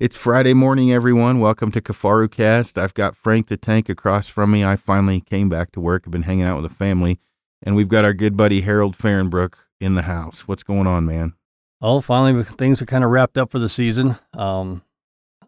It's Friday morning, everyone. Welcome to Kafaru Cast. I've got Frank the Tank across from me. I finally came back to work. I've been hanging out with the family, and we've got our good buddy Harold Fahrenbrook in the house. What's going on, man? Oh, finally, things are kind of wrapped up for the season. Um,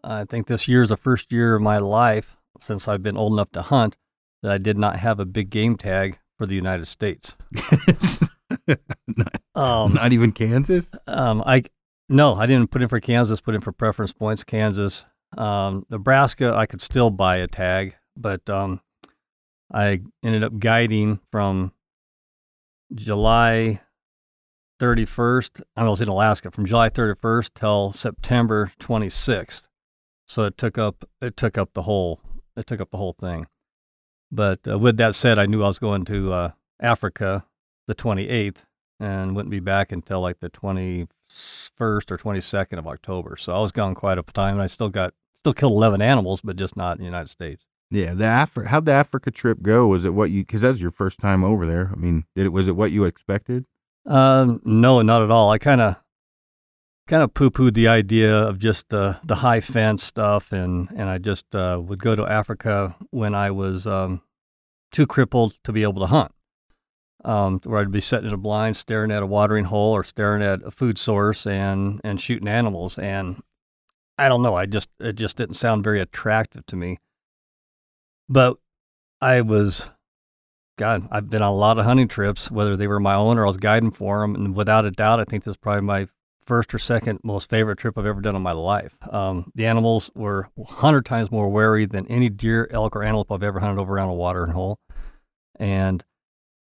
I think this year is the first year of my life since I've been old enough to hunt that I did not have a big game tag for the United States. not, Um, not even Kansas? um, I no, I didn't put in for Kansas. Put in for preference points. Kansas, um, Nebraska. I could still buy a tag, but um, I ended up guiding from July 31st. I was in Alaska from July 31st till September 26th. So it took up it took up the whole it took up the whole thing. But uh, with that said, I knew I was going to uh, Africa the 28th and wouldn't be back until like the 21st or 22nd of October. So I was gone quite a time, and I still got still killed 11 animals, but just not in the United States. Yeah, the Afri- how'd the Africa trip go? Was it what you? Because that's your first time over there. I mean, did it? Was it what you expected? Um, no, not at all. I kind of kind of poo-pooed the idea of just the the high fence stuff, and and I just uh, would go to Africa when I was um, too crippled to be able to hunt. Um, where I'd be sitting in a blind, staring at a watering hole or staring at a food source and and shooting animals, and I don't know. I just it just didn't sound very attractive to me. But I was God, I've been on a lot of hunting trips, whether they were my own or I was guiding for them. And without a doubt, I think this is probably my first or second most favorite trip I've ever done in my life. Um, the animals were 100 times more wary than any deer, elk, or antelope I've ever hunted over around a watering hole. And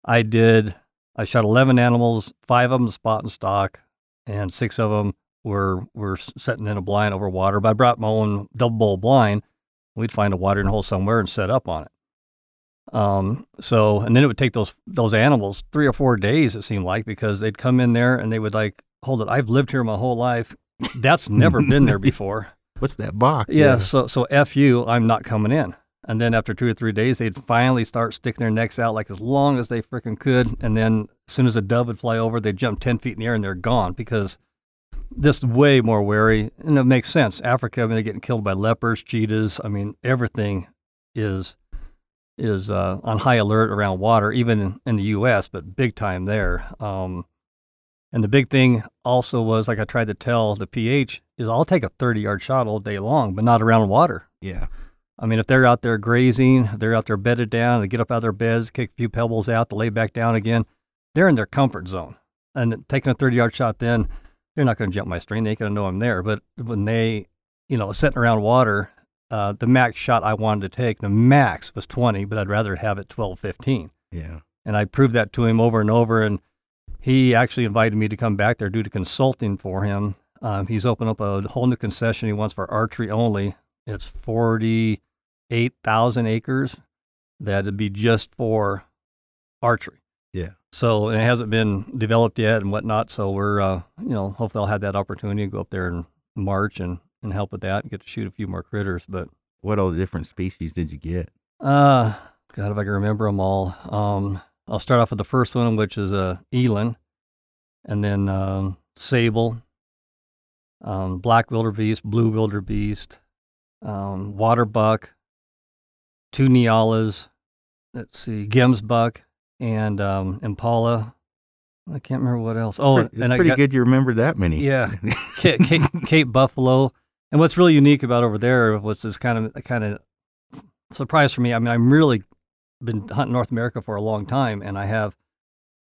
I did, I shot 11 animals, five of them spot and stock, and six of them were, were sitting in a blind over water. But I brought my own Double Bull blind. We'd find a watering hole somewhere and set up on it. Um, so, and then it would take those those animals three or four days. It seemed like because they'd come in there and they would like, hold it. I've lived here my whole life. That's never been there before. What's that box? Yeah. So, so f you. I'm not coming in. And then after two or three days, they'd finally start sticking their necks out like as long as they freaking could. And then as soon as a dove would fly over, they'd jump ten feet in the air and they're gone because this way more wary. And it makes sense. Africa, I mean, they're getting killed by leopards, cheetahs. I mean, everything is is uh, on high alert around water, even in, in the U.S., but big time there. Um, and the big thing also was, like I tried to tell the PH, is I'll take a 30 yard shot all day long, but not around water. Yeah. I mean, if they're out there grazing, they're out there bedded down, they get up out of their beds, kick a few pebbles out, to lay back down again, they're in their comfort zone. And taking a 30 yard shot, then they're not going to jump my string. They ain't going to know I'm there. But when they, you know, sitting around water, uh, the max shot I wanted to take, the max was 20, but I'd rather have it 12, 15. Yeah. And I proved that to him over and over. And he actually invited me to come back there due to consulting for him. Um, he's opened up a whole new concession he wants for archery only. It's 48,000 acres that'd be just for archery. Yeah. So and it hasn't been developed yet and whatnot. So we're, uh, you know, hopefully I'll have that opportunity to go up there in March and, and help with that and get to shoot a few more critters. But What all the different species did you get? uh, God, if I can remember them all. Um, I'll start off with the first one, which is a eland, and then um, sable, um, black wildebeest, blue wildebeest, um, water buck, two Nyalas, let's see, Gemsbok, and um, impala. I can't remember what else. Oh, it's and I pretty got, good you remember that many. Yeah. Cape, Cape, Cape Buffalo. And what's really unique about over there was this kind of kind of surprise for me. I mean, I'm really been hunting North America for a long time, and I have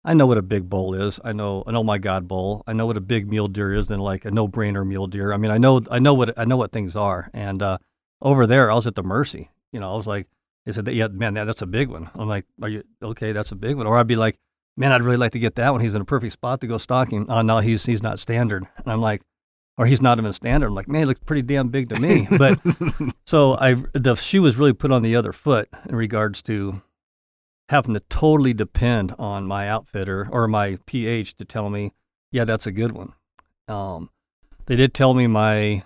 I know what a big bull is. I know an oh my god bull. I know what a big mule deer is, and like a no brainer mule deer. I mean, I know I know what I know what things are. And uh, over there, I was at the mercy. You know, I was like, they said, that yeah, man, that, that's a big one. I'm like, are you okay? That's a big one. Or I'd be like, man, I'd really like to get that one. He's in a perfect spot to go stalking. Oh no, he's he's not standard. And I'm like, or he's not even standard. I'm like, man, he looks pretty damn big to me. But so I the shoe was really put on the other foot in regards to having to totally depend on my outfitter or my PH to tell me, yeah, that's a good one. Um, they did tell me my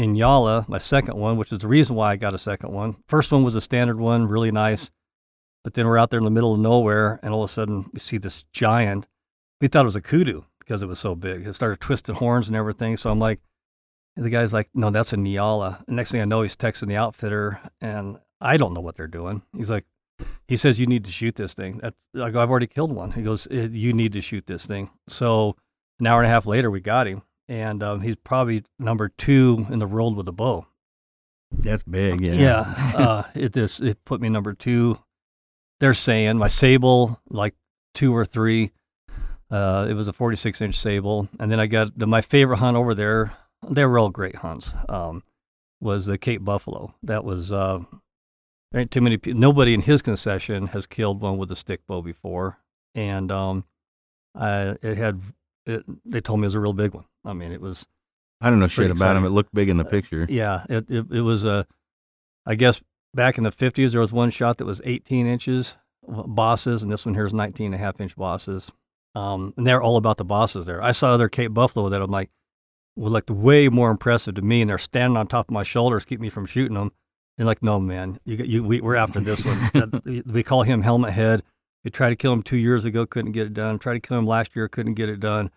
Inyala, my second one, which is the reason why I got a second one. First one was a standard one, really nice. But then we're out there in the middle of nowhere, and all of a sudden we see this giant. We thought it was a kudu because it was so big. It started twisting horns and everything. So I'm like, the guy's like, no, that's a Nyala. Next thing I know, he's texting the outfitter, and I don't know what they're doing. He's like, he says, you need to shoot this thing. I go, I've already killed one. He goes, "Eh, you need to shoot this thing. So an hour and a half later, we got him. And um, he's probably number two in the world with a bow. That's big. Yeah. Yeah. uh, it just it put me number two. They're saying my sable like two or three. Uh, it was a 46 inch sable, and then I got the, my favorite hunt over there. They were all great hunts. Um, was the Cape Buffalo. That was uh, there ain't too many people. Nobody in his concession has killed one with a stick bow before, and um, I, it had. It, they told me it was a real big one. I mean, it was I don't know shit about him. It looked big in the Uh, picture. Yeah, it, it, it was a, I guess back in the 50s, there was one shot that was 18 inches bosses, and this one here is 19 and a half inch bosses. Um, and they're all about the bosses there. I saw other Cape Buffalo that I'm like, would looked way more impressive to me, and they're standing on top of my shoulders, keep me from shooting them. They're like, no, man, you, you, we, we're after this one. We call him Helmet Head. We tried to kill him two years ago, couldn't get it done. Tried to kill him last year, couldn't get it done.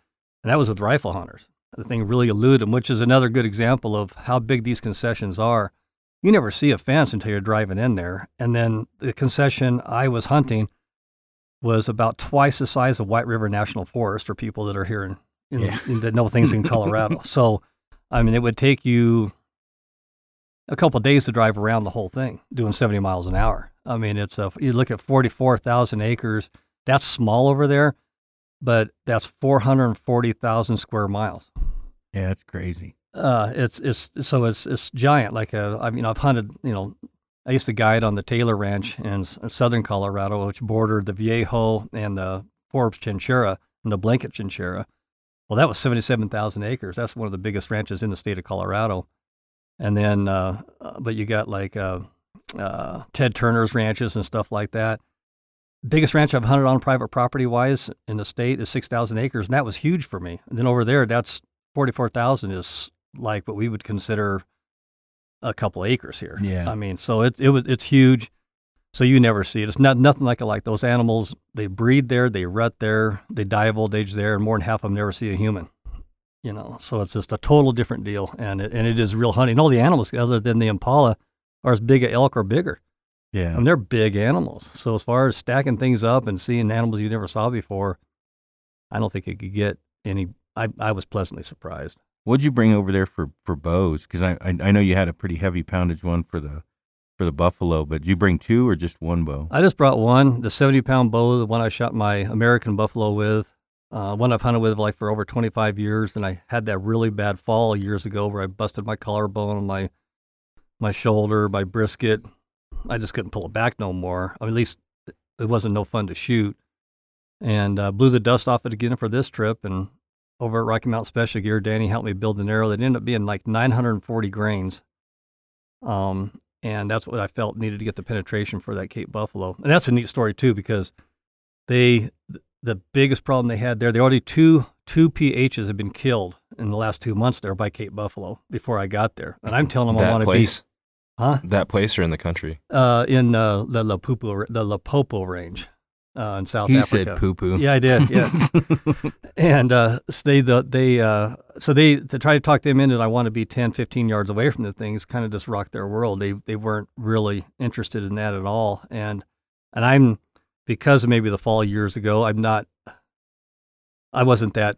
And that was with rifle hunters. The thing really eluded them, which is another good example of how big these concessions are. You never see a fence until you're driving in there. And then the concession I was hunting was about twice the size of White River National Forest for people that are here in, in, Yeah. in that know things in Colorado. so, I mean, it would take you a couple of days to drive around the whole thing doing 70 miles an hour. I mean, it's a, you look at 44,000 acres. That's small over there, but that's 440,000 square miles. Yeah, that's crazy. Uh, it's it's so it's it's giant. Like uh, I mean, I've hunted. You know, I used to guide on the Taylor Ranch in, in southern Colorado, which bordered the Viejo and the Forbes Trinchera and the Blanket Trinchera. Well, that was seventy-seven thousand acres. That's one of the biggest ranches in the state of Colorado. And then, uh, uh, but you got like uh, uh, Ted Turner's ranches and stuff like that. Biggest ranch I've hunted on private property wise in the state is six thousand acres, and that was huge for me. And then over there, that's forty-four thousand is like what we would consider a couple acres here. Yeah. I mean, so it it was it's huge. So you never see it. It's not nothing like it. Like those animals, they breed there, they rut there, they die of old age there, and more than half of them never see a human. You know, so it's just a total different deal, and it, and it is real hunting. All the animals, other than the impala, are as big as elk or bigger. Yeah. mean, they're big animals. So as far as stacking things up and seeing animals you never saw before, I don't think it could get any. I, I was pleasantly surprised. What'd you bring over there for for bows? Because I, I I know you had a pretty heavy poundage one for the for the buffalo, but did you bring two or just one bow? I just brought one, the 70 pound bow, the one I shot my American buffalo with, uh, one I've hunted with like for over 25 years. And I had that really bad fall years ago where I busted my collarbone, my my shoulder, my brisket. I just couldn't pull it back no more. I mean, at least it wasn't no fun to shoot. And uh, blew the dust off it again for this trip. And over at Rocky Mountain Special Gear, Danny helped me build an arrow that ended up being like 940 grains. Um, and that's what I felt needed to get the penetration for that Cape Buffalo. And that's a neat story too because they the biggest problem they had there, they already two two PHs had been killed in the last two months there by Cape Buffalo before I got there, and I'm telling them I want to be huh that place, or in the country. uh, in uh, the Lapupo the Lapopo range uh, in South he Africa. He said poo poo. Yeah, I did. Yeah, and uh, so they the, they uh, so they to try to talk them into that, I want to be 10, 15 yards away from the things kind of just rocked their world. They they weren't really interested in that at all, and and I'm because of maybe the fall years ago, I'm not. I wasn't that.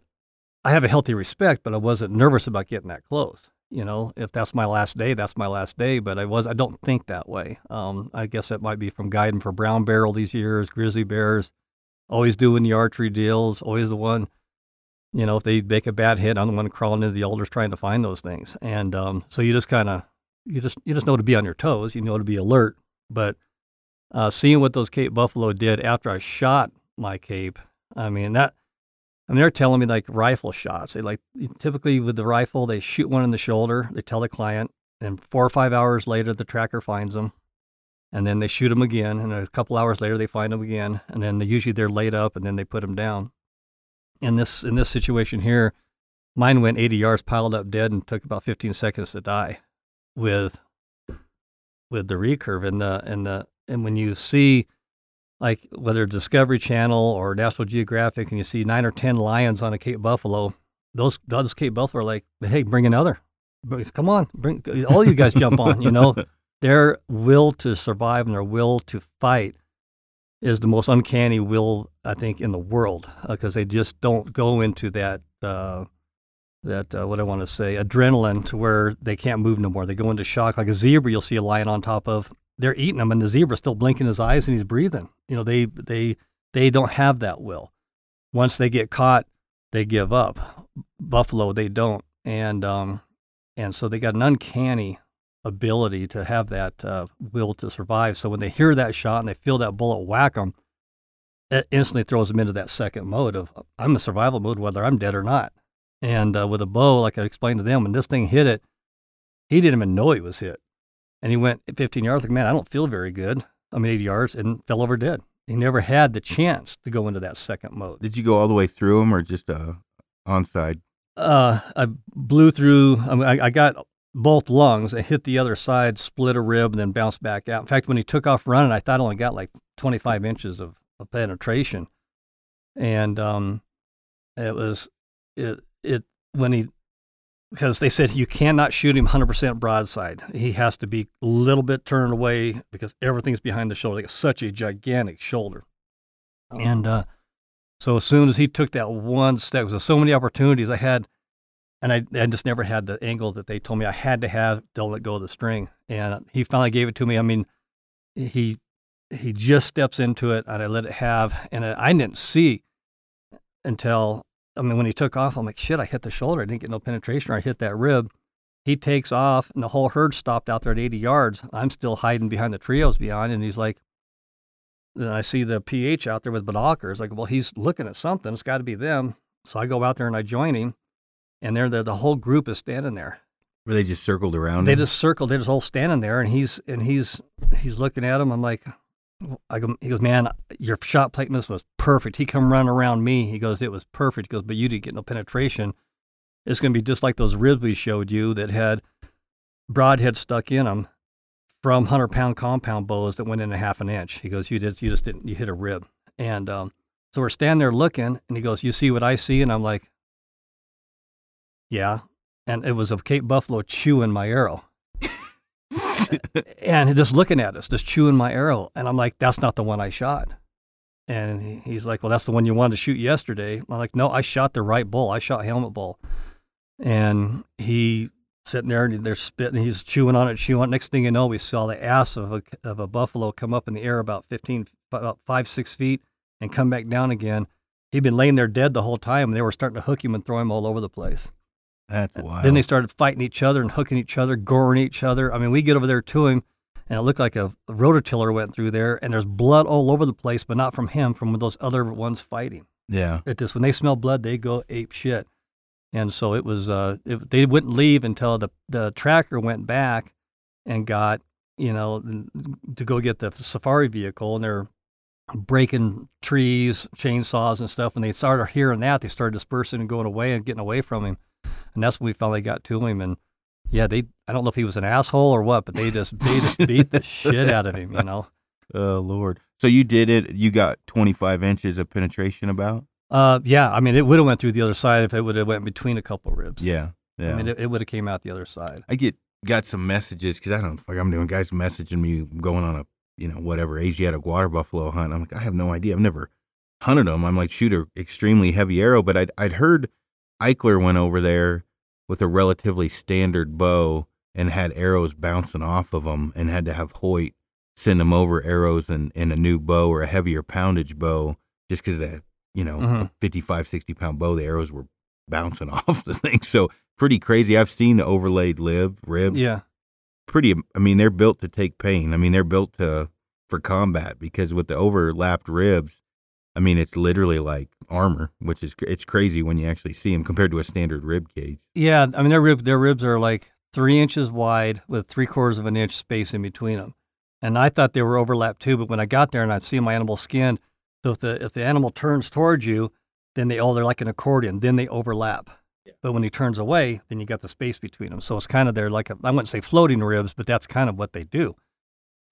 I have a healthy respect, but I wasn't nervous about getting that close. You know, if that's my last day, that's my last day. But I was, I don't think that way. Um, I guess that might be from guiding for brown bear all these years, grizzly bears, always doing the archery deals, always the one. You know, if they make a bad hit, I'm the one crawling into the alders trying to find those things. And um, so you just kind of, you just, you just know to be on your toes. You know to be alert. But uh, seeing what those Cape Buffalo did after I shot my Cape, I mean that. Mean, they're telling me like rifle shots. They like typically with the rifle, they shoot one in the shoulder. They tell the client, and four or five hours later, the tracker finds them, and then they shoot them again. And a couple hours later, they find them again, and then they usually they're laid up, and then they put them down. In this in this situation here, mine went 80 yards, piled up dead, and took about 15 seconds to die, with with the recurve and the and the and when you see like whether Discovery Channel or National Geographic, and you see nine or ten lions on a Cape Buffalo, those those Cape Buffalo are like, hey, bring another. come on, bring all you guys jump on. You know, their will to survive and their will to fight is the most uncanny will I think in the world because uh, they just don't go into that uh, that uh, what I want to say adrenaline to where they can't move no more. They go into shock like a zebra. You'll see a lion on top of. They're eating them, and the zebra's still blinking his eyes and he's breathing. You know, they they they don't have that will. Once they get caught, they give up. Buffalo, they don't, and um, and so they got an uncanny ability to have that uh, will to survive. So when they hear that shot and they feel that bullet whack them, it instantly throws them into that second mode of I'm in survival mode whether I'm dead or not. And uh, with a bow, like I explained to them, when this thing hit it, he didn't even know he was hit. And he went 15 yards, like, man, I don't feel very good. I mean, 80 yards, and fell over dead. He never had the chance to go into that second mode. Did you go all the way through him or just uh, onside? Uh, I blew through, I, mean, I, I got both lungs. I hit the other side, split a rib, and then bounced back out. In fact, when he took off running, I thought I only got like 25 inches of, of penetration. And um, it was, it, it when he because they said you cannot shoot him 100% broadside. He has to be a little bit turned away because everything's behind the shoulder. Like such a gigantic shoulder. Oh. And uh, so as soon as he took that one step, there was so many opportunities I had, and I, I just never had the angle that they told me I had to have. Don't let go of the string. And he finally gave it to me. I mean, he he just steps into it, and I let it have, and I didn't see until I mean, when he took off, I'm like, shit, I hit the shoulder. I didn't get no penetration or I hit that rib. He takes off and the whole herd stopped out there at 80 yards. I'm still hiding behind the trios beyond. And he's like, then I see the PH out there with binoculars. Like, well, he's looking at something. It's got to be them. So I go out there and I join him. And there, the the whole group is standing there. Were they just circled around? They him? just circled. They're just all standing there, and he's and he's he's looking at him. I'm like, I go, he goes, man, your shot plateness was perfect. He come running around me. He goes, it was perfect. He goes, but you didn't get no penetration. It's going to be just like those ribs we showed you that had broadhead stuck in them from hundred pound compound bows that went in a half an inch. He goes, you did, you just didn't, you hit a rib. And um, so we're standing there looking, and he goes, you see what I see? And I'm like, yeah. And it was a Cape Buffalo chewing my arrow. and just looking at us, just chewing my arrow. And I'm like, that's not the one I shot. And he's like, well, that's the one you wanted to shoot yesterday. I'm like, no, I shot the right bull. I shot helmet bull. And he sitting there and they're spitting. He's chewing on it, chewing on it. Next thing you know, we saw the ass of a, of a buffalo come up in the air about 15, about five, six feet and come back down again. He'd been laying there dead the whole time and they were starting to hook him and throw him all over the place. That's wild. Then they started fighting each other and hooking each other, goring each other. I mean, we get over there to him, and it looked like a, rototiller went through there, and there's blood all over the place, but not from him, from those other ones fighting. Yeah. It just when they smell blood, they go ape shit. And so it was. Uh, it, they wouldn't leave until the the tracker went back and got you know to go get the safari vehicle, and they're breaking trees, chainsaws, and stuff. And they started hearing that, they started dispersing and going away and getting away from him and that's when we finally got to him. And yeah, they I don't know if he was an asshole or what, but they just they just beat the shit out of him, you know. Oh Lord! So you did it. You got 25 inches of penetration, about. Uh, yeah. I mean, it would have went through the other side if it would have went between a couple ribs. Yeah, yeah. I mean, it, it would have came out the other side. I get got some messages because I don't like I'm doing guys messaging me going on a you know whatever Asiatic water buffalo hunt. I'm like I have no idea. I've never hunted them. I'm like shoot a extremely heavy arrow, but I'd I'd heard Eichler went over there with a relatively standard bow and had arrows bouncing off of them and had to have Hoyt send him over arrows in, in a new bow or a heavier poundage bow just because that, you know, mm-hmm. 55, 60 pound bow, the arrows were bouncing off the thing. So pretty crazy. I've seen the overlaid lib ribs. Yeah. Pretty, I mean, they're built to take pain. I mean, they're built to, for combat because with the overlapped ribs, I mean, it's literally like armor, which is it's crazy when you actually see them compared to a standard rib cage. Yeah, I mean their rib their ribs are like three inches wide with three quarters of an inch space in between them, and I thought they were overlapped too. But when I got there and I've seen my animal skinned, so if the if the animal turns towards you, then they oh they're like an accordion, then they overlap. Yeah. But when he turns away, then you got the space between them. So it's kind of they're like I wouldn't say floating ribs, but that's kind of what they do,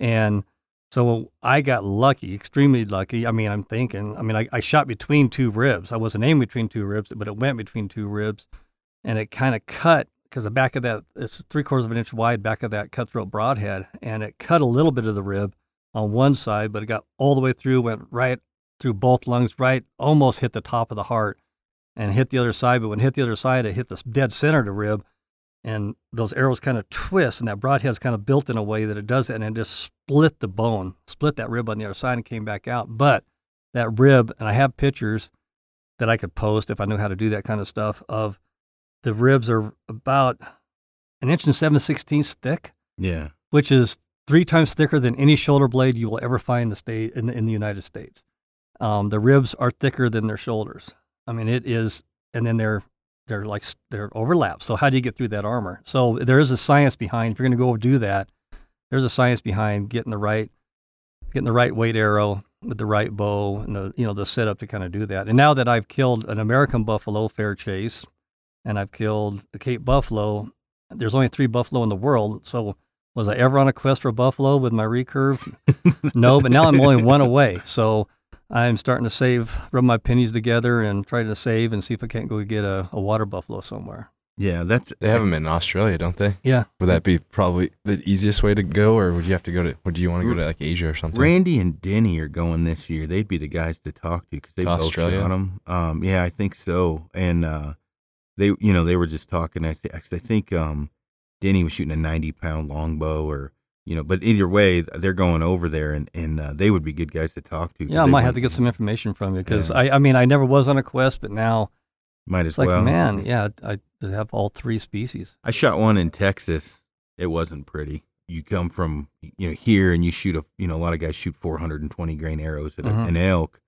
and so I got lucky, extremely lucky. I mean, I'm thinking, I mean, I, I shot between two ribs. I wasn't aiming between two ribs, but it went between two ribs and it kind of cut because the back of that it's three quarters of an inch wide back of that cutthroat broadhead, and it cut a little bit of the rib on one side, but it got all the way through, went right through both lungs, right, almost hit the top of the heart, and hit the other side. But when it hit the other side, it hit the dead center of the rib, and those arrows kind of twist, and that broadhead's kind of built in a way that it does that, and it just split the bone, split that rib on the other side, and came back out. But that rib, and I have pictures that I could post if I knew how to do that kind of stuff. Of the ribs are about an inch and seven sixteenths thick, Yeah. which is three times thicker than any shoulder blade you will ever find in the state in the, in the United States. Um, the ribs are thicker than their shoulders. I mean, it is, and then they're they're like they're overlapped. So how do you get through that armor? So there is a science behind. If you're going to go do that, there's a science behind getting the right getting the right weight arrow with the right bow and the you know the setup to kind of do that. And now that I've killed an American buffalo fair chase, and I've killed the Cape buffalo, there's only three buffalo in the world. So was I ever on a quest for buffalo with my recurve? no, but now I'm only one away. So I'm starting to save, rub my pennies together, and try to save and see if I can't go get a, a water buffalo somewhere. Yeah. That's They have them in Australia, don't they? Yeah. Would that be probably the easiest way to go, or would you have to go to? Would you want to go to like Asia or something? Randy and Denny are going this year. They'd be the guys to talk to because they To both Australia? shot them. Um, yeah, I think so. And uh, they, you know, they were just talking. I, th- I think um, Denny was shooting a ninety pound longbow, or you know, but either way, they're going over there, and and uh, they would be good guys to talk to. Yeah, I might have to get some information from you because Yeah. I, I mean, I never was on a quest, but now Might as it's like, well. man, yeah, I have all three species. I shot one in Texas. It wasn't pretty. You come from you know here and you shoot a you know a lot of guys shoot 420 grain arrows at a, Mhm. an elk.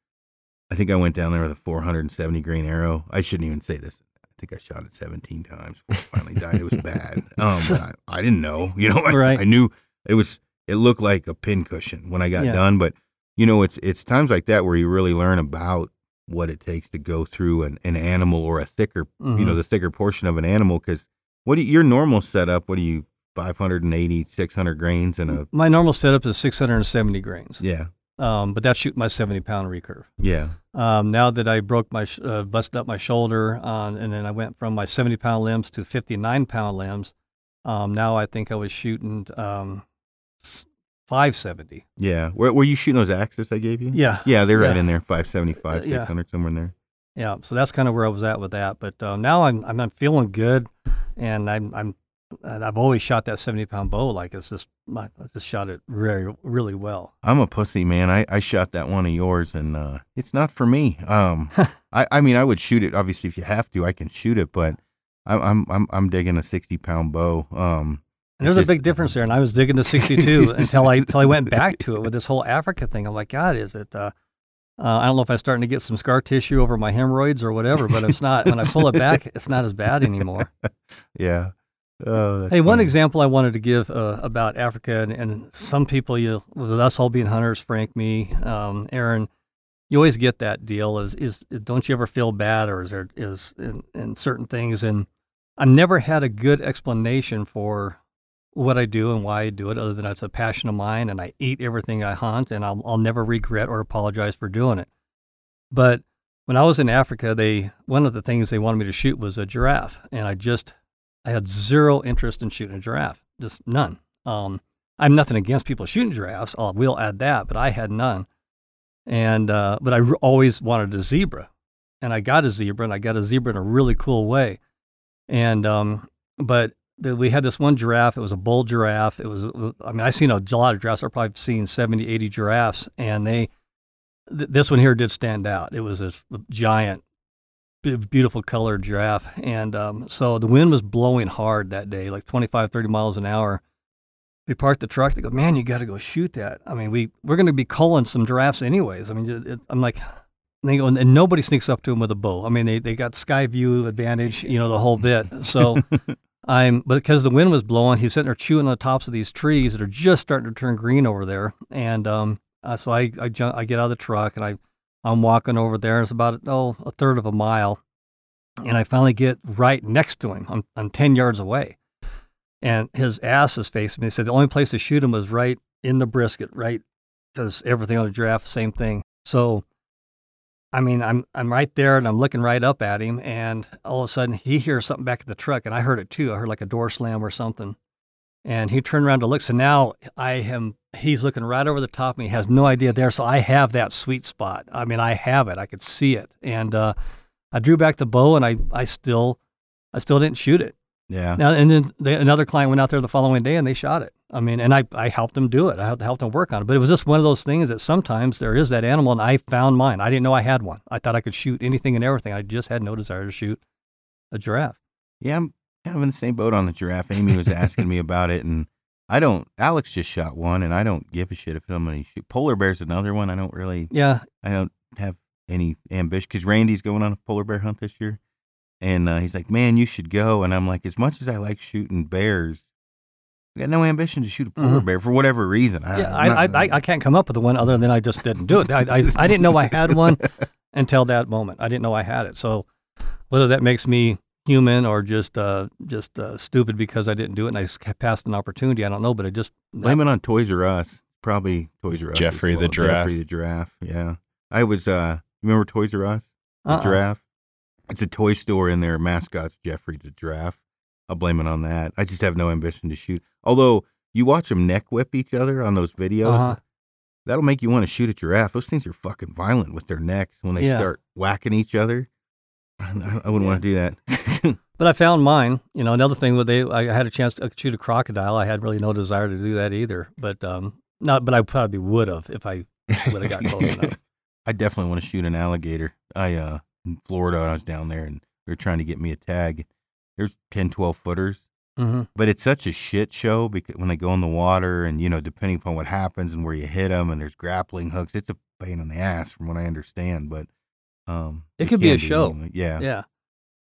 I think I went down there with a 470 grain arrow. I shouldn't even say this. I think I shot it 17 times before it finally died. It was bad. Um, I, I didn't know. You know, I, Right. I knew it was. It looked like a pincushion when I got Yeah. done. But you know, it's it's times like that where you really learn about what it takes to go through an, an animal or a thicker you know Mhm. the thicker portion of an animal because what do you, your normal setup what do you 580 600 grains and a My normal setup is 670 grains, yeah um, but that's shooting my 70 pound recurve. yeah Um, now that I broke my, sh- uh, busted up my shoulder, on, and then I went from my 70 pound limbs to 59 pound limbs, um, now I think I was shooting um, 570. yeah were, were you shooting those axes i gave you Yeah. yeah they're right in there 575 Uh, yeah. 600 somewhere in there Yeah. So that's kind of where I was at with that. But uh, now I'm, I'm, I'm feeling good. And I'm, I'm, and I've always shot that 70 pound bow. Like it's just, my, I just shot it very, really well. i'm a pussy man i, I shot that one of yours and uh, it's not for me um I, I mean i would shoot it obviously if you have to i can shoot it but i'm i'm i'm, I'm digging a 60 pound bow um And there's a big difference there. And I was digging the 62 until I until I went back to it with this whole Africa thing. I'm like, God, is it? Uh, uh, I don't know if I'm starting to get some scar tissue over my hemorrhoids or whatever, but it's not. When I pull it back, it's not as bad anymore. yeah oh Hey, one example I wanted to give uh, about Africa, and, and some people, you with us all being hunters, Frank, me, um, Aaron, you always get that deal. Is is don't you ever feel bad, or is there is in, in certain things? And I never had a good explanation for what I do and why I do it, other than it's a passion of mine, and I eat everything I hunt, and I'll I'll never regret or apologize for doing it. But when I was in Africa, they one of the things they wanted me to shoot was a giraffe, and I just I had zero interest in shooting a giraffe, just none. Um, I'm nothing against people shooting giraffes. I will add that, but I had none. And uh, but I r- always wanted a zebra, and I got a zebra, and I got a zebra in a really cool way. And um, but we had this one giraffe. It was a bull giraffe. It was I mean I've seen a lot of giraffes. I've probably seen 70, 80 giraffes, and they th- this one here did stand out. It was a giant beautiful colored giraffe. And um, so the wind was blowing hard that day, like 25, 30 miles an hour. We parked the truck. They go, man, you got to go shoot that. I mean, we, we're going to be culling some giraffes anyways. I mean, it, it, I'm like, and they go, and nobody sneaks up to him with a bow. I mean, they, they got sky view advantage, you know, the whole bit. So I'm, because the wind was blowing, he's sitting there chewing on the tops of these trees that are just starting to turn green over there. And um, uh, so I, I, I get out of the truck and I, I'm walking over there. It's about oh a third of a mile, and I finally get right next to him. I'm I'm ten yards away, and his ass is facing me. He said the only place to shoot him was right in the brisket, right, because everything on the giraffe, same thing. So I mean, I'm I'm right there and I'm looking right up at him, and all of a sudden he hears something back in the truck, and I heard it too. I heard like a door slam or something, and he turned around to look. So now I am. He's looking right over the top of me. Has no idea there. So I have that sweet spot. I mean, I have it. I could see it, and uh, I drew back the bow, and I I still I still didn't shoot it. Yeah. Now, and then the, another client went out there the following day and they shot it. I mean, and I, I helped them do it. I helped, helped them work on it. But it was just one of those things that sometimes there is that animal, and I found mine. I didn't know I had one. I thought I could shoot anything and everything. I just had no desire to shoot a giraffe. Yeah, I'm kind of in the same boat on the giraffe. Amy was asking me about it, and I don't. Alex just shot one, and I don't give a shit if somebody shoot. Polar bear's another one. I don't really. Yeah. I don't have any ambition because Randy's going on a polar bear hunt this year, and uh, he's like, "Man, you should go." And I'm like, as much as I like shooting bears, I got no ambition to shoot a polar Mhm. bear for whatever reason. I, Yeah, I'm I, not- I, I, I can't come up with one other than I just didn't do it. I, I, I didn't know I had one until that moment. I didn't know I had it. So whether that makes me human or just uh, just uh, stupid because I didn't do it and I passed an opportunity, I don't know. But I just Blame it on Toys R Us. Probably Toys R Us. as Jeffrey the giraffe. Jeffrey the giraffe. Yeah. I was. uh Remember Toys R Us? The uh-uh. giraffe. It's a toy store, and their mascot's Jeffrey the giraffe. I'll blame it on that. I just have no ambition to shoot. Although you watch them neck whip each other on those videos, Uh-huh. that'll make you want to shoot a giraffe. Those things are fucking violent with their necks when they Yeah. start whacking each other. I, I wouldn't want to do that. But I found mine. You know, another thing with they, I had a chance to shoot a crocodile. I had really no desire to do that either. But um, not. But I probably would have if I would have got close enough. I definitely want to shoot an alligator. I uh in Florida, I was down there and they were trying to get me a tag. There's 10, 12 footers. hmm But it's such a shit show because when they go in the water and, you know, depending upon what happens and where you hit them and there's grappling hooks, it's a pain in the ass from what I understand. But um, It could be a show. anyway. Yeah. Yeah.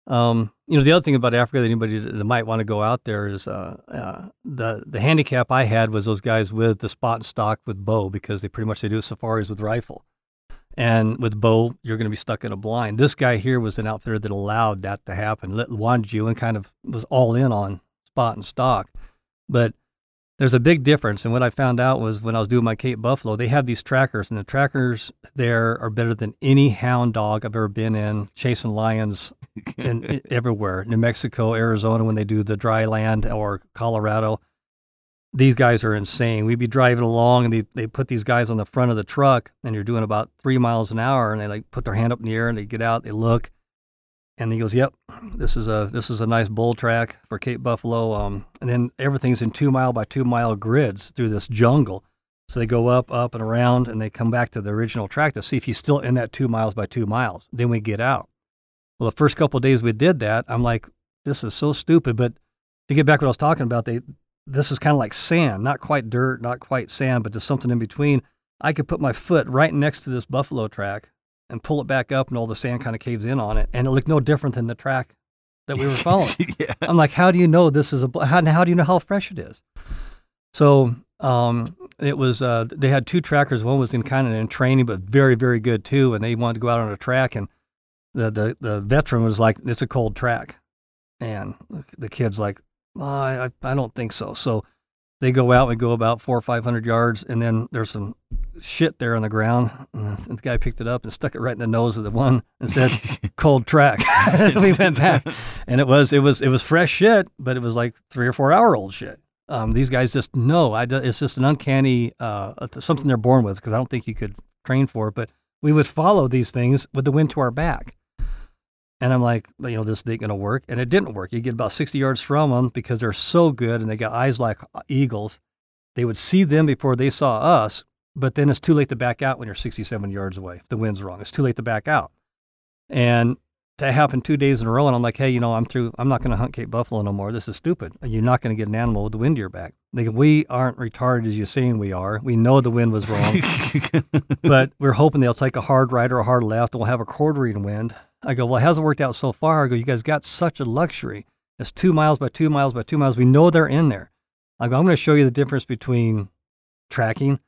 Um, you know, the other thing about Africa that anybody that might want to go out there is uh, uh, the the handicap I had was those guys with the spot and stock with bow because they pretty much they do safaris with rifle, and with bow, you're going to be stuck in a blind. This guy here was an outfitter that allowed that to happen, let, wanted you, and kind of was all in on spot and stock, but there's a big difference. And what I found out was when I was doing my Cape Buffalo, they have these trackers, and the trackers there are better than any hound dog I've ever been in chasing lions in, everywhere. New Mexico, Arizona, when they do the dry land, or Colorado. These guys are insane. We'd be driving along, and they, they put these guys on the front of the truck, and you're doing about three miles an hour, and they like put their hand up in the air, and they get out, they look, and he goes, "Yep, this is a this is a nice bull track for Cape Buffalo." Um, and then everything's in two mile by two mile grids through this jungle. So they go up, up, and around, and they come back to the original track to see if he's still in that two miles by two miles. Then we get out. Well, the first couple days we did that, I'm like, this is so stupid. But to get back to what I was talking about, they this is kind of like sand, not quite dirt, not quite sand, but just something in between. I could put my foot right next to this buffalo track and pull it back up, and all the sand kind of caves in on it, and it looked no different than the track that we were following. yeah. I'm like, how do you know this is a? How, how do you know how fresh it is? So um, it was. Uh, they had two trackers. One was in kind of in training, but very, very good too. And they wanted to go out on a track, and the the, the veteran was like, "It's a cold track," and the kid's like, oh, I, I don't think so. So they go out and go about four or five hundred yards, and then there's some shit there on the ground. And the guy picked it up and stuck it right in the nose of the one and said, "Cold track." we went back, and it was it was it was fresh shit, but it was like three or four hour old shit. Um, these guys just know. I, it's just an uncanny uh, something they're born with because I don't think you could train for it. But we would follow these things with the wind to our back. And I'm like, you know, this ain't gonna work, and it didn't work. You get about 60 yards from them because they're so good, and they got eyes like eagles. They would see them before they saw us, but then it's too late to back out when you're 67 yards away. If the wind's wrong, it's too late to back out. And that happened two days in a row, and I'm like, hey, you know, I'm through. I'm not gonna hunt Cape Buffalo no more. This is stupid. You're not gonna get an animal with the wind to your back. Like, we aren't retarded as you're saying we are. We know the wind was wrong but we're hoping they'll take a hard right or a hard left and we'll have a quartering wind. I go, well, it hasn't worked out so far. I go, you guys got such a luxury. It's two miles by two miles by two miles. We know they're in there. I go, I'm going to show you the difference between tracking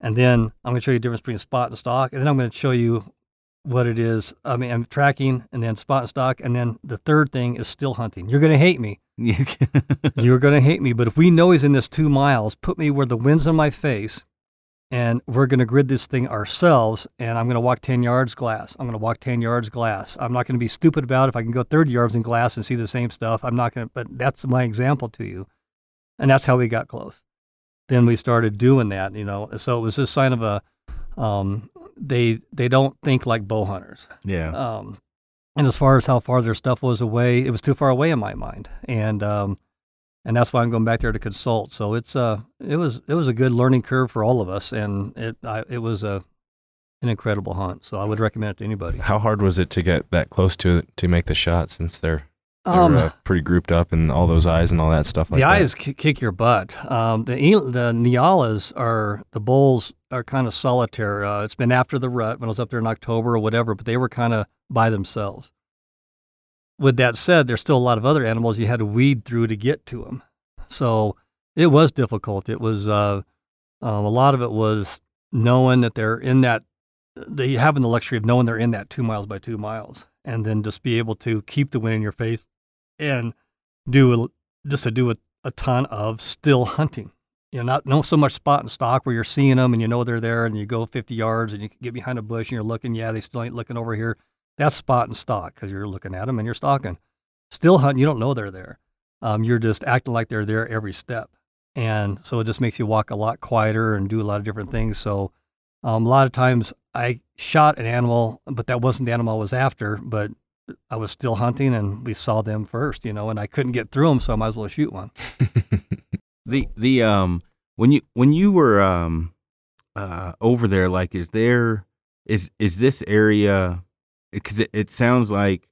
and then I'm going to show you the difference between spot and stock. And then I'm going to show you what it is. I mean, I'm tracking and then spot and stock. And then the third thing is still hunting. You're going to hate me. You're going to hate me. But if we know he's in this two miles, put me where the wind's on my face and we're going to grid this thing ourselves. And I'm going to walk 10 yards glass. I'm going to walk 10 yards glass. I'm not going to be stupid about it. if I can go 30 yards in glass and see the same stuff. I'm not going to, but that's my example to you. And that's how we got close. Then we started doing that, you know. So it was a sign of a, um, they they don't think like bow hunters. Yeah. Um, and as far as how far their stuff was away, it was too far away in my mind. And um, and that's why I'm going back there to consult. So it's uh it was it was a good learning curve for all of us, and it I, it was a an incredible hunt. So I would recommend it to anybody. How hard was it to get that close to it to make the shot since they're they're Um, uh, pretty grouped up and all those eyes and all that stuff like the eyes ki- kick your butt. Um, the the Nyalas are the bulls are kind of solitary. Uh, it's been after the rut when I was up there in October or whatever, but they were kind of by themselves. With that said, there's still a lot of other animals you had to weed through to get to them, so it was difficult. It was uh, um, a lot of it was knowing that they're in that. They having the luxury of knowing they're in that two miles by two miles, and then just be able to keep the wind in your face and do a, just to do a, a ton of still hunting. You know, not no so much spot and stock where you're seeing them and you know they're there and you go 50 yards and you get behind a bush and you're looking. Yeah, they still ain't looking over here. That's spot and stock because you're looking at them and you're stalking. Still hunting, you don't know they're there. Um, you're just acting like they're there every step, and so it just makes you walk a lot quieter and do a lot of different things. So um, a lot of times I shot an animal, but that wasn't the animal I was after. But I was still hunting, and we saw them first, you know, and I couldn't get through them, so I might as well shoot one. The the um when you when you were um uh over there, like, is there is is this area? Because it, it sounds like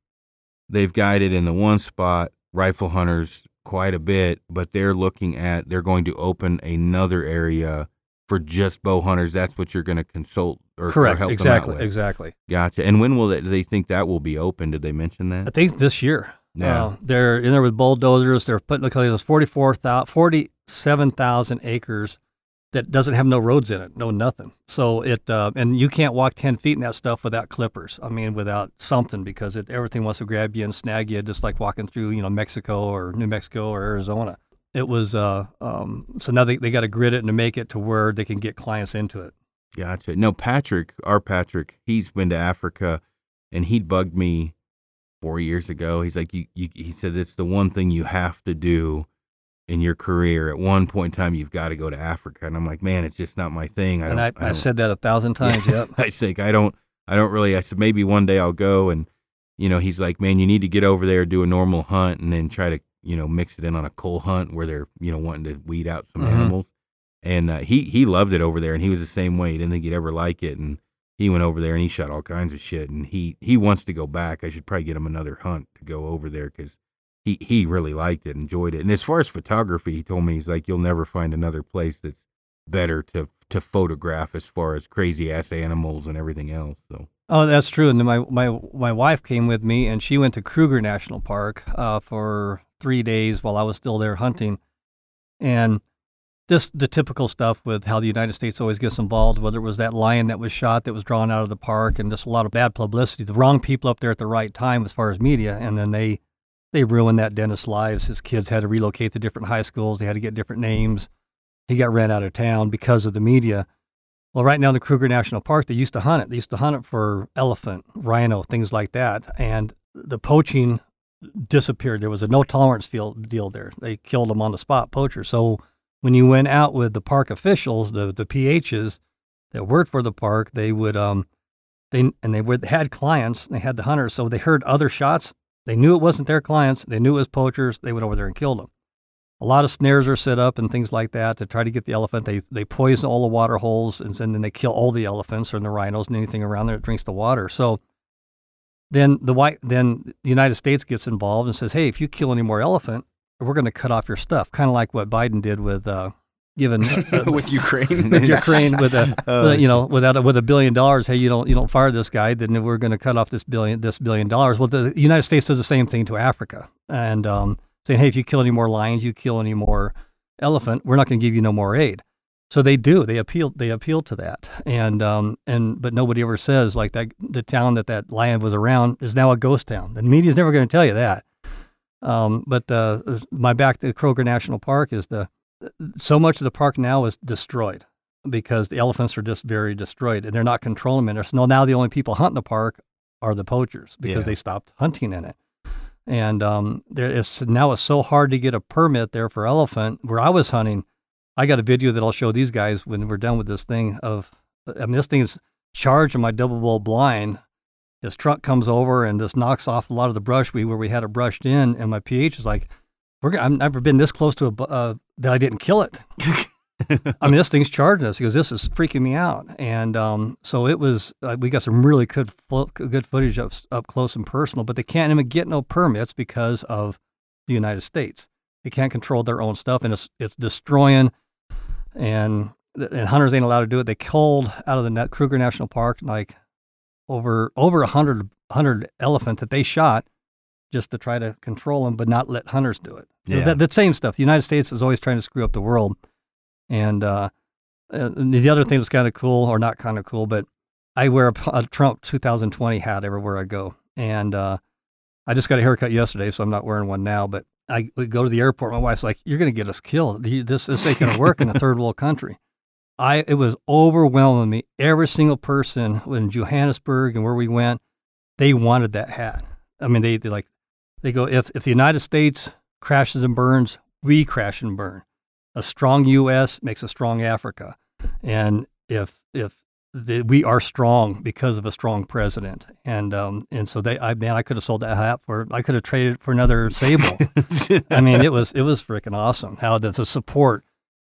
they've guided in the one spot rifle hunters quite a bit, but they're looking at they're going to open another area for just bow hunters. That's what you're going to consult or, or Correct, help exactly, them out with. exactly. Gotcha. And when will they, they think that will be open? Did they mention that? I think this year. Yeah. Uh, they're in there with bulldozers. They're putting like there's 44,000 47,000 acres that doesn't have no roads in it, no nothing. So it uh, and you can't walk 10 feet in that stuff without clippers. I mean, without something because it, everything wants to grab you and snag you, just like walking through you know Mexico or New Mexico or Arizona. It was uh, um, so now they, they got to grid it and to make it to where they can get clients into it. Gotcha. No, Patrick, our Patrick, he's been to Africa, and he bugged me four years ago. He's like, you, you, he said it's the one thing you have to do in your career. At one point in time, you've got to go to Africa, and I'm like, man, it's just not my thing. I and. I, I, don't- said that a thousand times. Yep. I said, I don't, I don't really. I said maybe one day I'll go, and you know, he's like, man, you need to get over there, do a normal hunt, and then try to, you know, mix it in on a coal hunt where they're, you know, wanting to weed out some Mhm. animals. And uh, he he loved it over there, and he was the same way. He didn't think he'd ever like it, and he went over there and he shot all kinds of shit. And he he wants to go back. I should probably get him another hunt to go over there because he he really liked it, enjoyed it. And as far as photography, he told me he's like, you'll never find another place that's better to to photograph as far as crazy ass animals and everything else. So Oh, that's true. And my, my, my wife came with me, and she went to Kruger National Park uh, for three days while I was still there hunting. And this the typical stuff with how the United States always gets involved, whether it was that lion that was shot that was drawn out of the park, and just a lot of bad publicity. The wrong people up there at the right time as far as media, and then they they ruined that dentist's lives. His kids had to relocate to different high schools. They had to get different names. He got ran out of town because of the media. Well, right now in the Kruger National Park, they used to hunt it. They used to hunt it for elephant, rhino, things like that. And the poaching disappeared. There was a no tolerance field deal there. They killed them on the spot, poachers. So when you went out with the park officials, the the PHs that worked for the park, they would um they and they would had clients. They had the hunters, so they heard other shots. They knew it wasn't their clients. They knew it was poachers. They went over there and killed them. A lot of snares are set up and things like that to try to get the elephant. They they poison all the water holes and then they kill all the elephants or the rhinos and anything around there that drinks the water. So then the white then the United States gets involved and says, "Hey, if you kill any more elephant, we're going to cut off your stuff." Kind of like what Biden did with uh, given with Ukraine. with Ukraine with a Uh, you know without a, with a billion dollars. Hey, you don't you don't fire this guy, then we're going to cut off this billion this billion dollars. Well, the United States does the same thing to Africa, and um, saying, hey, if you kill any more lions, you kill any more elephant, we're not going to give you no more aid. So they do. They appeal. They appeal to that, and um, and but nobody ever says like that. The town that that lion was around is now a ghost town. The media's never going to tell you that. Um, but uh, my back to Kruger National Park is the so much of the park now is destroyed. because the elephants are just very destroyed and they're not controlling them. So now the only people hunting the park are the poachers because Yeah. they stopped hunting in it. And um, there is now it's so hard to get a permit there for elephant. Where I was hunting, I got a video that I'll show these guys when we're done with this thing. Of I mean, this thing is charged my Double Bull blind. This truck comes over and just knocks off a lot of the brush we where we had it brushed in, and my pH is like, we're I've never been this close to a uh, that I didn't kill it. I mean, this thing's charging us because this is freaking me out. And um, so it was. Uh, we got some really good good footage up up close and personal, but they can't even get no permits because of the United States. They can't control their own stuff, and it's it's destroying. And and hunters ain't allowed to do it. They culled out of the Kruger National Park like over over a hundred hundred elephant that they shot just to try to control them, but not let hunters do it. So Yeah. that, that same stuff. The United States is always trying to screw up the world. And, uh, and the other thing that's kind of cool, or not kind of cool, but I wear a Trump 2020 hat everywhere I go. And uh, I just got a haircut yesterday, so I'm not wearing one now. But I would go to the airport. My wife's like, "You're going to get us killed. This this ain't going to work in a third world country." I it was overwhelming me. Every single person in Johannesburg and where we went, they wanted that hat. I mean, they they like they go if if the United States crashes and burns, we crash and burn. A strong U.S. makes a strong Africa, and if if the, we are strong because of a strong president, and um and so they I man I could have sold that hat for I could have traded it for another sable. I mean, it was it was freaking awesome how there's a support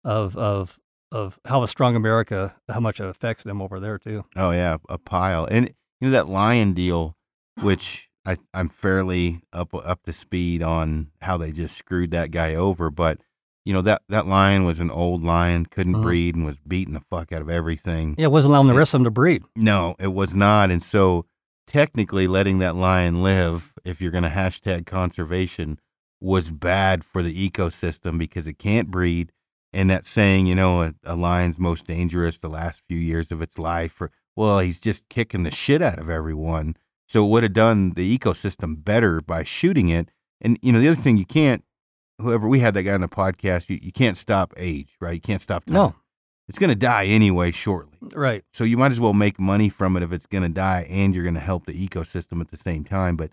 of of of how a strong America, how much it affects them over there too. Oh yeah, a pile. And you know that lion deal, which I I'm fairly up up to speed on how they just screwed that guy over, but you know that that lion was an old lion, couldn't Mhm. breed and was beating the fuck out of everything. Yeah, it wasn't allowing the rest of them to breed. No, it was not. And so technically letting that lion live, if you're going to hashtag conservation, was bad for the ecosystem because it can't breed. And that saying, you know, a, a lion's most dangerous the last few years of its life, or well, he's just kicking the shit out of everyone. So it would have done the ecosystem better by shooting it. And you know, the other thing you can't, whoever we had that guy on the podcast, you, you can't stop age, right? You can't stop time. No, It's going to die anyway shortly. right. So you might as well make money from it if it's going to die and you're going to help the ecosystem at the same time. But,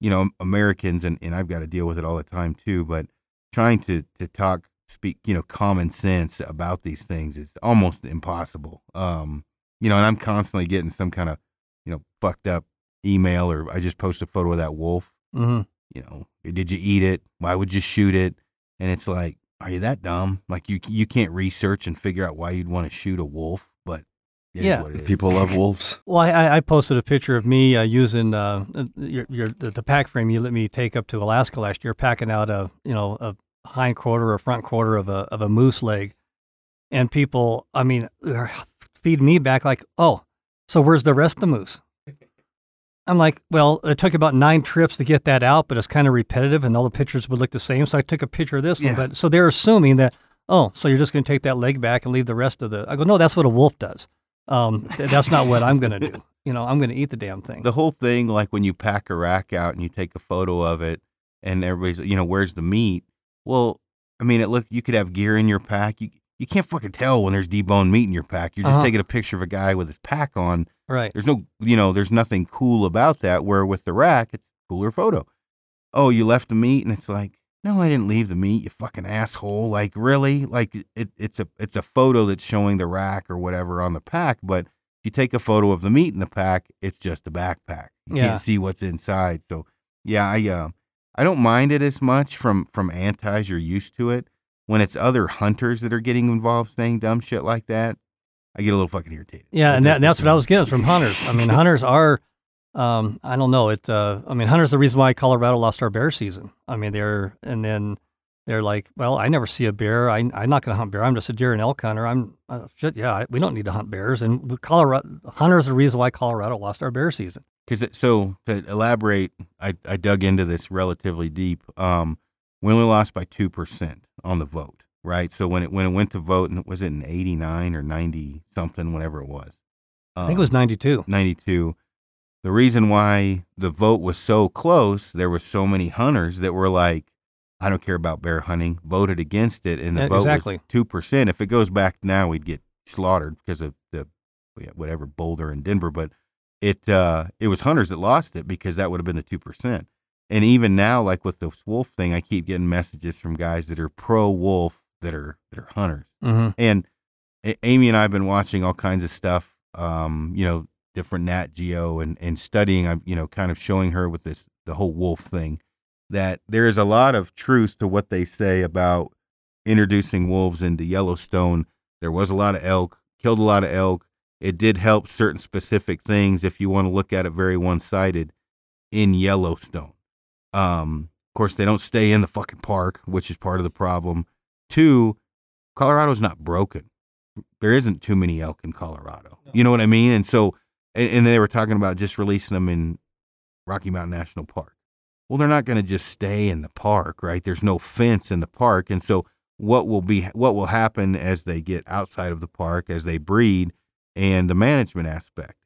you know, Americans, and, and I've got to deal with it all the time too, but trying to, to talk, speak, you know, common sense about these things is almost impossible. Um, you know, and I'm constantly getting some kind of, you know, fucked up email or I just post a photo of that wolf, hmm you know, did you eat it? Why would you shoot it? And it's like, are you that dumb? Like you, you can't research and figure out why you'd want to shoot a wolf, but it is Yeah. what it is. People love wolves. Well, I- I, I posted a picture of me uh, using uh, your, your the, the pack frame you let me take up to Alaska last year, packing out a you know a hind quarter or front quarter of a of a moose leg, and people, I mean, they're me back like, oh, so where's the rest of the moose? I'm like, well, it took about nine trips to get that out, but it's kind of repetitive, and all the pictures would look the same. So I took a picture of this Yeah. one. But so they're assuming that, oh, so you're just going to take that leg back and leave the rest of the. I go, no, that's what a wolf does. Um, that's not what I'm going to do. You know, I'm going to eat the damn thing. the whole thing, like when you pack a rack out and you take a photo of it, and everybody's, you know, where's the meat? Well, I mean, it look, you could have gear in your pack. You you can't fucking tell when there's deboned meat in your pack. You're just Uh-huh. taking a picture of a guy with his pack on. right. There's no, you know, there's nothing cool about that. Where with the rack, it's a cooler photo. Oh, you left the meat, and it's like, no, I didn't leave the meat. You fucking asshole. Like really? Like it, it's a it's a photo that's showing the rack or whatever on the pack, but if you take a photo of the meat in the pack, it's just a backpack. You Yeah. can't see what's inside. So yeah, I uh, I don't mind it as much from from antis. You're used to it. When it's other hunters that are getting involved saying dumb shit like that, I get a little fucking irritated. Yeah, and that, that's that's what I was getting from hunters. I mean, hunters are, um, I don't know. It. Uh, I mean, hunters are the reason why Colorado lost our bear season. I mean, they're and then they're like, well, I never see a bear. I, I'm not going to hunt bear. I'm just a deer and elk hunter. I'm uh, shit. Yeah, I, we don't need to hunt bears. And Colorado hunters are the reason why Colorado lost our bear season. Because so to elaborate, I, I dug into this relatively deep. Um, we only lost by two percent on the vote, right? So when it when it went to vote, and was it in eighty nine or ninety something, whatever it was? I think it was 92. ninety two. The reason why the vote was so close, there were so many hunters that were like, "I don't care about bear hunting," voted against it, and the Yeah, vote exactly. was two percent. If it goes back now, we'd get slaughtered because of the whatever Boulder and Denver, but it uh, it was hunters that lost it because that would have been the two percent. And even now, like with this wolf thing, I keep getting messages from guys that are pro wolf that are that are hunters. Mm-hmm. And A- Amy and I have been watching all kinds of stuff, um, you know, different Nat Geo and and studying. I'm you know kind of showing her with this the whole wolf thing that there is a lot of truth to what they say about introducing wolves into Yellowstone. There was a lot of elk, killed a lot of elk. It did help certain specific things if you want to look at it very one sided in Yellowstone. Um, of course, they don't stay in the fucking park, which is part of the problem. Two, Colorado's not broken. There isn't too many elk in Colorado. You know what I mean? And so, and, and they were talking about just releasing them in Rocky Mountain National Park. Well, they're not going to just stay in the park, right? There's no fence in the park, and so what will be what will happen as they get outside of the park, as they breed, and the management aspect.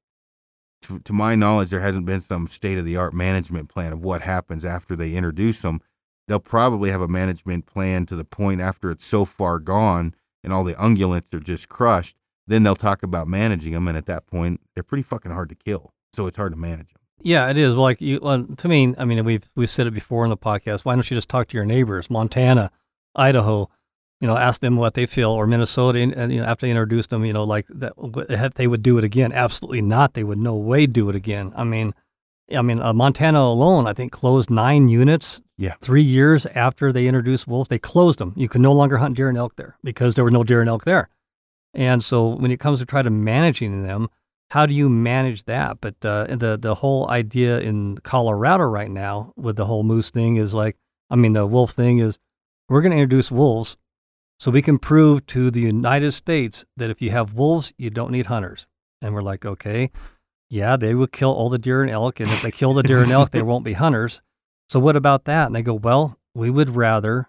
To, to my knowledge, there hasn't been some state of the art management plan of what happens after they introduce them. They'll probably have a management plan to the point after it's so far gone and all the ungulates are just crushed. Then they'll talk about managing them, and at that point, they're pretty fucking hard to kill. So it's hard to manage them. Yeah, it is. Like you, to me, I mean, we've we've said it before in the podcast. Why don't you just talk to your neighbors, Montana, Idaho? You know, ask them what they feel, or Minnesota, and, you know, after they introduced them, you know, like that, they would do it again. Absolutely not. They would no way do it again. I mean, I mean, uh, Montana alone, I think, closed nine units. Yeah. Three years after they introduced wolves, they closed them. You could no longer hunt deer and elk there because there were no deer and elk there. And so, when it comes to try to managing them, how do you manage that? But uh, the the whole idea in Colorado right now with the whole moose thing is like, I mean, the wolf thing is, we're going to introduce wolves, so we can prove to the United States that if you have wolves, you don't need hunters. And we're like, okay, yeah, they will kill all the deer and elk, and if they kill the deer and elk, they won't be hunters. So what about that? And they go, well, we would rather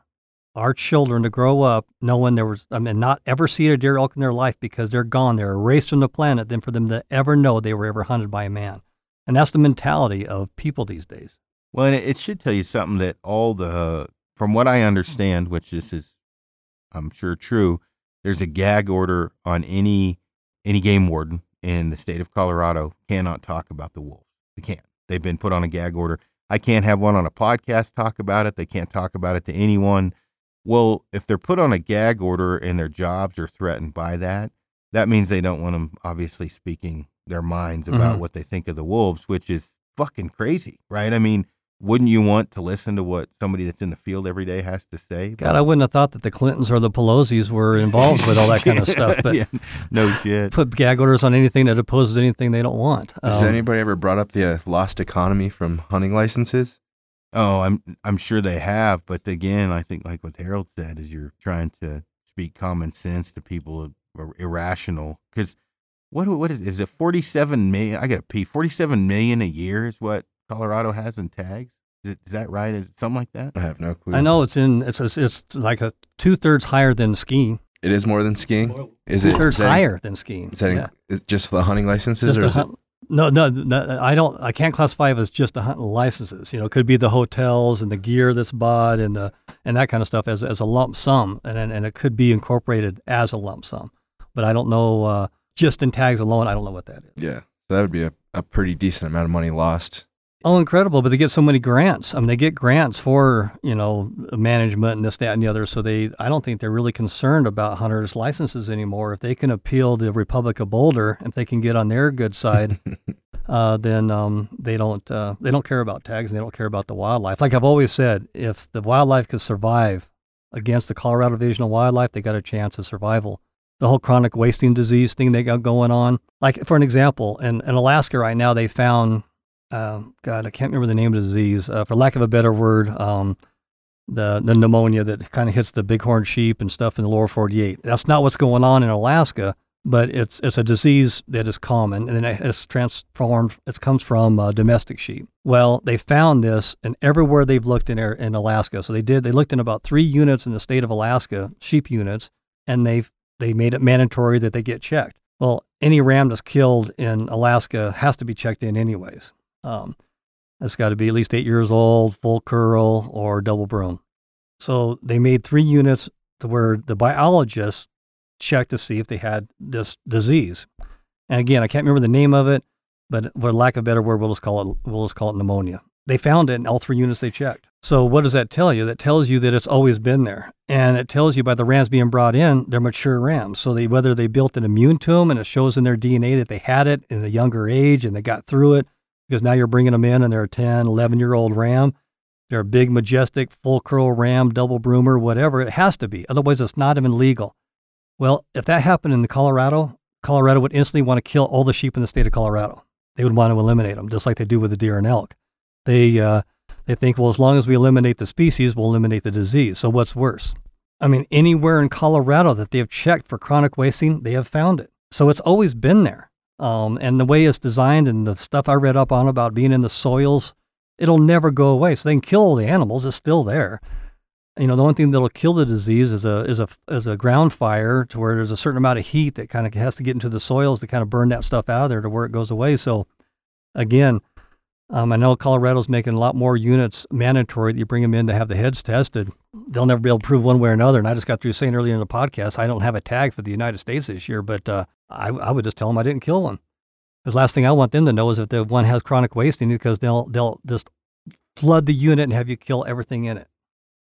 our children to grow up knowing there was, I mean, not ever see a deer elk in their life because they're gone, they're erased from the planet, than for them to ever know they were ever hunted by a man. And that's the mentality of people these days. Well, and it, it should tell you something that all the, from what I understand, which this is, I'm sure true, there's a gag order on any any game warden in the state of Colorado cannot talk about the wolves. They can't. They've been put on a gag order. I can't have one on a podcast talk about it. They can't talk about it to anyone. Well, if they're put on a gag order and their jobs are threatened by that, that means they don't want them obviously speaking their minds about Mhm. what they think of the wolves, which is fucking crazy, right? I mean, wouldn't you want to listen to what somebody that's in the field every day has to say? God, I wouldn't have thought that the Clintons or the Pelosi's were involved with all that kind of stuff, but Yeah, no shit. put gag orders on anything that opposes anything they don't want. Has Um, anybody ever brought up the uh, lost economy from hunting licenses? Oh, I'm I'm sure they have, but again, I think like what Harold said is you're trying to speak common sense to people who are irrational because what what is is it 47 million? I got to pee. 47 million a year is what Colorado has in tags. Is, it, is that right? Is it something like that? I have no clue. I know it's in it's it's, it's like a two thirds higher than skiing. it is more than skiing. Is it Two thirds is that- higher than skiing. Is that Yeah. is just for the hunting licenses, Just or the is it? hunt, no, no, no, I don't. I can't classify it as just the hunting licenses. You know, it could be the hotels and the gear that's bought and the and that kind of stuff as as a lump sum, and then- and it could be incorporated as a lump sum. But I don't know. Uh, just in tags alone, I don't know what that is. Yeah, so that would be a, a pretty decent amount of money lost. Oh, incredible! But they get so many grants. I mean, they get grants for you know management and this, that, and the other. So they, I don't think they're really concerned about hunters' licenses anymore. If they can appeal the Republic of Boulder, if they can get on their good side, uh, then um, they don't uh, they don't care about tags and they don't care about the wildlife. Like I've always said, if the wildlife could survive against the Colorado Division of Wildlife, they got a chance of survival. The whole chronic wasting disease thing they got going on. Like for an example, in, in Alaska right now, they found um, God, I can't remember the name of the disease. Uh, for lack of a better word, um, the the pneumonia that kind of hits the bighorn sheep and stuff in the lower 48. That's not what's going on in Alaska, but it's it's a disease that is common and it's transformed. It comes from uh, domestic sheep. Well, they found this, and everywhere they've looked in in Alaska, so they did. They looked in about three units in the state of Alaska, sheep units, and they they made it mandatory that they get checked. Well, any ram that's killed in Alaska has to be checked in anyways. Um, it's got to be at least eight years old, full curl, or double broom. So they made three units to where the biologists checked to see if they had this disease. And again, I can't remember the name of it, but for lack of better word, we'll just call it we'll just call it pneumonia. They found it in all three units they checked. So what does that tell you? That tells you that it's always been there, and it tells you by the rams being brought in, they're mature rams. So they whether they built an immune to them, and it shows in their DNA that they had it in a younger age and they got through it, because now you're bringing them in and they're a 10, 11 year old ram. They're a big, majestic, full curl ram, double broomer, whatever. It has to be. Otherwise, it's not even legal. Well, if that happened in the Colorado, Colorado would instantly want to kill all the sheep in the state of Colorado. They would want to eliminate them, just like they do with the deer and elk. They uh, they think, well, as long as we eliminate the species, we'll eliminate the disease. So what's worse? I mean, anywhere in Colorado that they have checked for chronic wasting, they have found it. So it's always been there. Um, and the way it's designed and the stuff I read up on about being in the soils, it'll never go away. So they can kill all the animals; it's still there. You know, the only thing that'll kill the disease is a is a is a ground fire to where there's a certain amount of heat that kind of has to get into the soils to kind of burn that stuff out of there to where it goes away. So, again, um, I know Colorado's making a lot more units mandatory that you bring them in to have the heads tested. They'll never be able to prove one way or another. And I just got through saying earlier in the podcast, I don't have a tag for the United States this year, but uh, I, I would just tell them I didn't kill one. The last thing I want them to know is if the one has chronic wasting because they'll they'll just flood the unit and have you kill everything in it,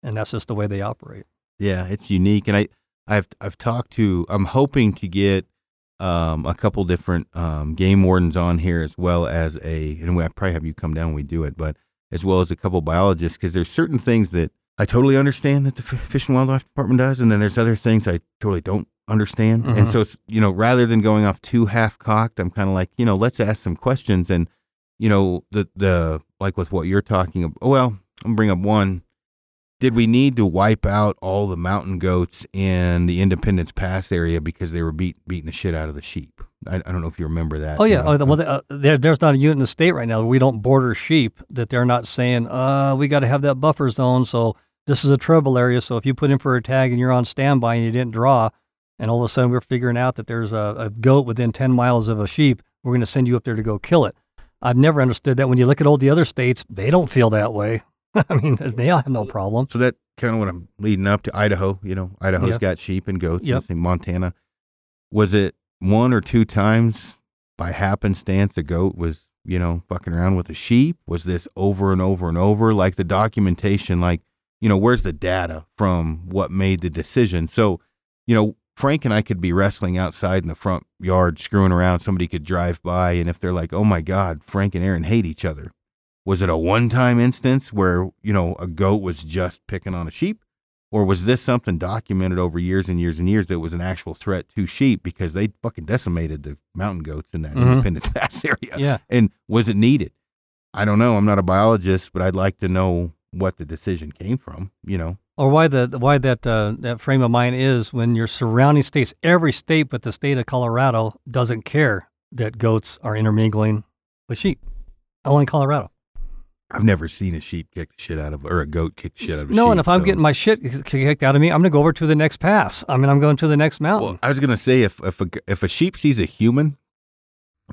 and that's just the way they operate. Yeah, it's unique, and I I've I've talked to. I'm hoping to get um, a couple different um, game wardens on here as well as a, and we, I probably have you come down when we do it, but as well as a couple biologists because there's certain things that I totally understand that the Fish and Wildlife Department does, and then there's other things I totally don't understand. Mm-hmm. And so, it's, you know, rather than going off too half cocked, I'm kind of like, you know, let's ask some questions. And, you know, the, the, like with what you're talking about, well, I'm gonna bring up one did we need to wipe out all the mountain goats in the Independence Pass area because they were beat, beating the shit out of the sheep? I, I don't know if you remember that. Oh yeah, oh, well, uh, there, there's not a unit in the state right now we don't border sheep that they're not saying, uh, we got to have that buffer zone. So this is a trouble area. So if you put in for a tag and you're on standby and you didn't draw, and all of a sudden we're figuring out that there's a, a goat within 10 miles of a sheep, we're going to send you up there to go kill it. I've never understood that. When you look at all the other states, they don't feel that way. I mean, they all have no problem. So that kind of what I'm leading up to Idaho. You know, Idaho's yep. got sheep and goats. Yep. And Montana. Was it one or two times by happenstance the goat was you know fucking around with a sheep? Was this over and over and over? Like the documentation, like you know, where's the data from what made the decision? So, you know, Frank and I could be wrestling outside in the front yard, screwing around. Somebody could drive by, and if they're like, "Oh my God, Frank and Aaron hate each other," Was it a one time instance where, you know, a goat was just picking on a sheep? Or was this something documented over years and years and years that was an actual threat to sheep because they fucking decimated the mountain goats in that mm-hmm. Independence Pass area? Yeah. And was it needed? I don't know. I'm not a biologist, but I'd like to know what the decision came from, you know. Or why the why that uh, that frame of mind is when your surrounding states, every state but the state of Colorado doesn't care that goats are intermingling with sheep. Only Colorado. I've never seen a sheep kick the shit out of, or a goat kick the shit out of a no, sheep. and if I'm getting my shit kicked out of me, I'm going to go over to the next pass. I mean, I'm going to the next mountain. Well, I was going to say if if a, if a sheep sees a human,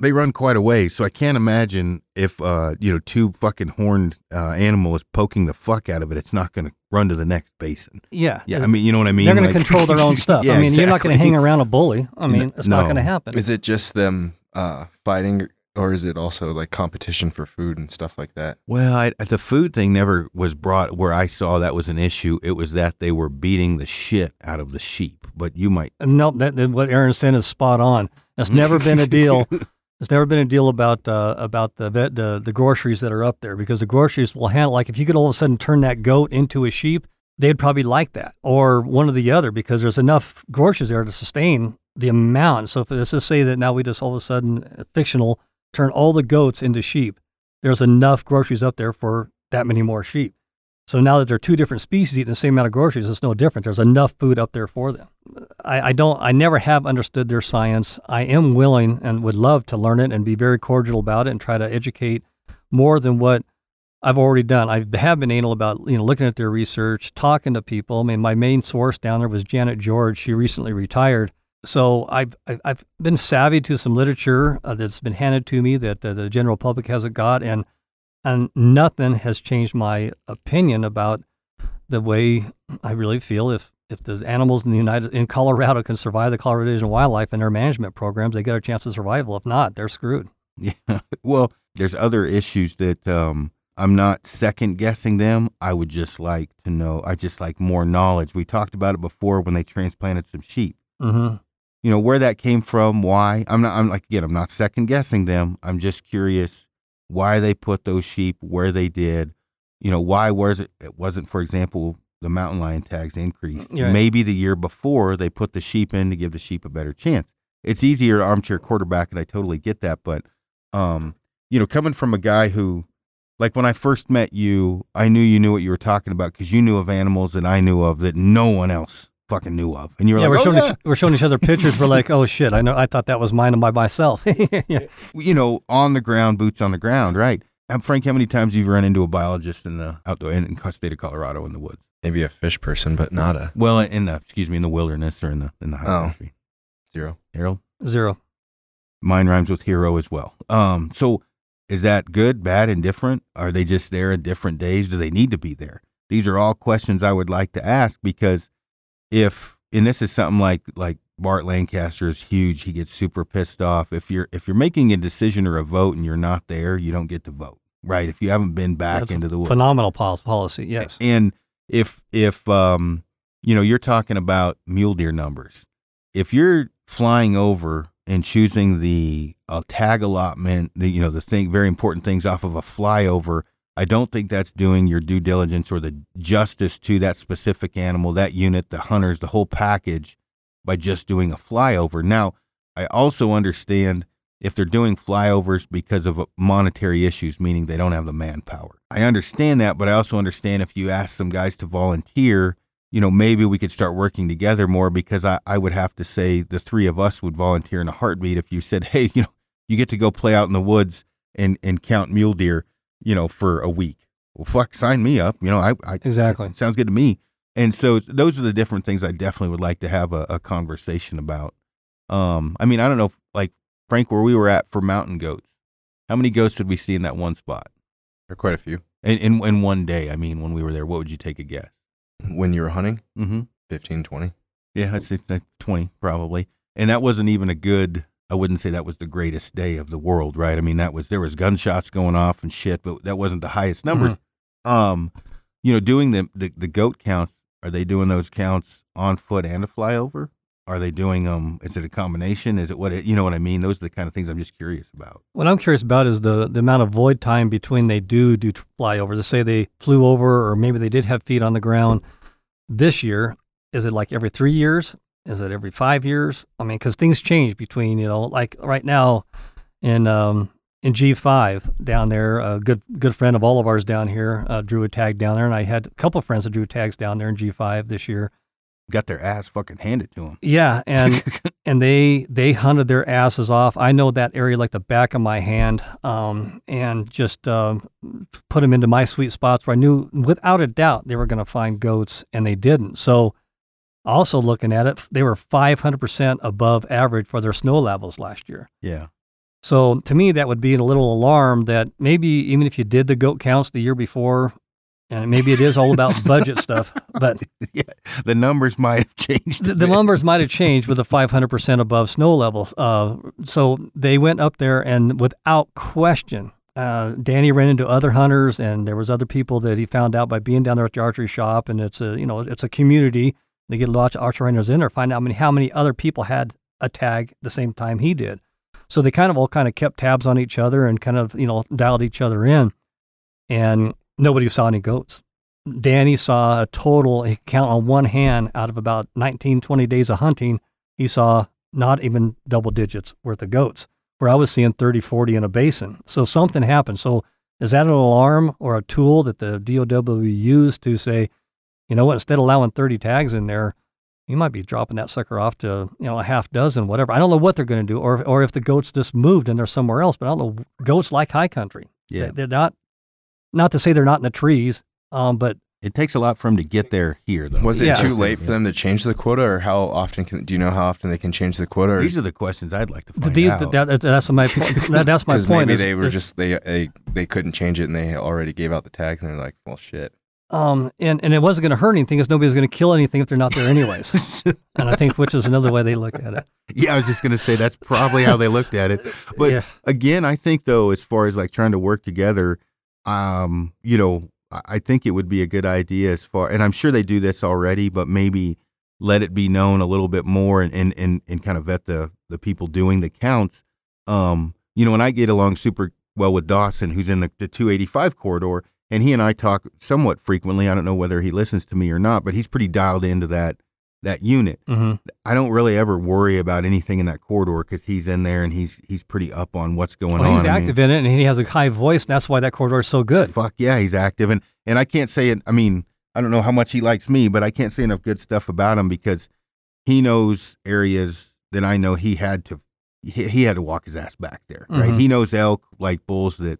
they run quite a way. So I can't imagine if uh you know two fucking horned uh, animal is poking the fuck out of it, it's not going to run to the next basin. Yeah, yeah. I mean, you know what I mean. They're going like, to control their own stuff. yeah, I mean, exactly. you're not going to hang around a bully. I mean, it's no. not going to happen. Is it just them uh, fighting or is it also like competition for food and stuff like that? Well, I, the food thing never was brought where I saw that was an issue. It was that they were beating the shit out of the sheep. But you might no, that, that what Aaron said is spot on. That's never been a deal. There's never been a deal about uh, about the, vet, the the groceries that are up there because the groceries will handle like if you could all of a sudden turn that goat into a sheep, they'd probably like that or one or the other because there's enough groceries there to sustain the amount. So if let's just say that now we just all of a sudden fictional turn all the goats into sheep, there's enough groceries up there for that many more sheep. So now that there are two different species eating the same amount of groceries, it's no different. There's enough food up there for them. I, I, don't. I never have understood their science. I am willing and would love to learn it and be very cordial about it and try to educate more than what I've already done. I have been anal about you know looking at their research, talking to people. I mean, my main source down there was Janet George. She recently retired, so I've I've been savvy to some literature uh, that's been handed to me that uh, the general public hasn't got, and and nothing has changed my opinion about the way I really feel if if the animals in the United in Colorado can survive the Colorado Division of Wildlife and their management programs, they get a chance of survival. If not, they're screwed. Yeah. Well, there's other issues that um, I'm not second guessing them. I would just like to know. I just like more knowledge. We talked about it before when they transplanted some sheep. Mm-hmm. You know where that came from, why. I'm not. I'm like again. I'm not second guessing them. I'm just curious why they put those sheep where they did. You know why was it? It wasn't, for example, the mountain lion tags increased. Yeah. Maybe the year before they put the sheep in to give the sheep a better chance. It's easier to armchair quarterback, and I totally get that. But um, you know, coming from a guy who, like when I first met you, I knew you knew what you were talking about because you knew of animals that I knew of that no one else fucking knew of, and you were Yeah, like, we're oh, showing yeah. Each, we're showing each other pictures. We're like, oh shit, I know. I thought that was mine by myself. yeah. you know, on the ground, boots on the ground, right? And Frank, how many times you've you run into a biologist in the outdoor in, in state of Colorado in the woods? Maybe a fish person, but not a Well, in the excuse me, in the wilderness or in the in the high Oh. country. zero. Harold, Zero. mine rhymes with hero as well. Um, so is that good, bad, indifferent? Are they just there at different days? Do they need to be there? These are all questions I would like to ask because if and this is something like like Bart Lancaster is huge. He gets super pissed off if you're if you're making a decision or a vote and you're not there, you don't get to vote. Right? If you haven't been back That's into the woods. Phenomenal policy. Yes. And if if um you know you're talking about mule deer numbers, if you're flying over and choosing the uh, tag allotment, the you know the thing very important things off of a flyover, I don't think that's doing your due diligence or the justice to that specific animal, that unit, the hunters, the whole package by just doing a flyover. Now, I also understand if they're doing flyovers because of monetary issues, meaning they don't have the manpower. I understand that, but I also understand if you ask some guys to volunteer, you know, maybe we could start working together more because I, I would have to say the three of us would volunteer in a heartbeat if you said, hey, you know, you get to go play out in the woods and, and count mule deer, you know, for a week. Well, fuck, sign me up. You know, I, I Exactly. it sounds good to me. And so those are the different things I definitely would like to have a, a conversation about. Um, I mean, I don't know, if, like Frank, where we were at for mountain goats, how many goats did we see in that one spot? Or quite a few. In, in, in one day, I mean, when we were there, what would you take a guess? When you were hunting, Mm-hmm. 15, 20. Yeah, I'd say 20 probably. And that wasn't even a good, I wouldn't say that was the greatest day of the world, right? I mean, that was, there was gunshots going off and shit, but that wasn't the highest numbers. Um, you know, doing the, the, the goat counts, are they doing those counts on foot and a flyover? Are they doing um? Is it a combination? Is it what it, you know what I mean? Those are the kind of things I'm just curious about. What I'm curious about is the, the amount of void time between they do do flyovers. Let's say they flew over, or maybe they did have feet on the ground this year. Is it like every three years? Is it every five years? I mean, because things change between you know, like right now in um, in G5 down there, a good good friend of all of ours down here uh, drew a tag down there, and I had a couple of friends that drew tags down there in G5 this year. Got their ass fucking handed to them. Yeah, and and they they hunted their asses off. I know that area like the back of my hand, um, and just um, put them into my sweet spots where I knew without a doubt they were going to find goats, and they didn't. So, also looking at it, they were 500% above average for their snow levels last year. yeah. So to me, that would be a little alarm that maybe even if you did the goat counts the year before, and maybe it is all about budget stuff, but yeah. The numbers might have changed. the, the numbers might have changed with the 500% above snow levels. Uh, so they went up there and without question, uh, Danny ran into other hunters and there was other people that he found out by being down there at the archery shop. And it's a, you know, it's a community. They get lots of archer hunters in there, find out how many, how many other people had a tag the same time he did. So they kind of all kind of kept tabs on each other and kind of, you know, dialed each other in. And hmm. nobody saw any goats. Danny saw a total, he count on one hand out of about 19, 20 days of hunting, he saw not even double digits worth of goats, where I was seeing 30, 40 in a basin. So something happened. So is that an alarm or a tool that the DOW used to say, you know what, instead of allowing 30 tags in there, you might be dropping that sucker off to, you know, a half dozen, whatever. I don't know what they're going to do, or, or if the goats just moved and they're somewhere else, but I don't know. Goats like high country. Yeah. They- They're not, not to say they're not in the trees, um, but It takes a lot for them to get there here, though. Was it Yeah. too late for them to change the quota, or how often can? Do you know how often they can change the quota? Or These are the questions I'd like to find these, out. that, that's my point. That, that's my point. maybe is- they were is- just they, they they couldn't change it and they already gave out the tags and they're like, well, shit. Um, and, and it wasn't going to hurt anything because nobody's going to kill anything if they're not there anyways. and I think which is another way they look at it. Yeah, I was just gonna say that's probably how they looked at it. But yeah. again, I think though, as far as like trying to work together, um, you know, I think it would be a good idea as far, and I'm sure they do this already, but maybe let it be known a little bit more and and and, and kind of vet the the people doing the counts. Um, you know, when I get along super well with Dawson, who's in the, the 285 corridor, and he and I talk somewhat frequently. I don't know whether he listens to me or not, but he's pretty dialed into that that unit. hmm I don't really ever worry about anything in that corridor because he's in there and he's he's pretty up on what's going Well, on. he's I mean, active in it and he has a high voice, and that's why that corridor is so good. Fuck yeah, he's active, and and I can't say it. I mean, I don't know how much he likes me, but I can't say enough good stuff about him because he knows areas that I know he had to. He, he had to walk his ass back there, right? Mhm. He knows elk like bulls that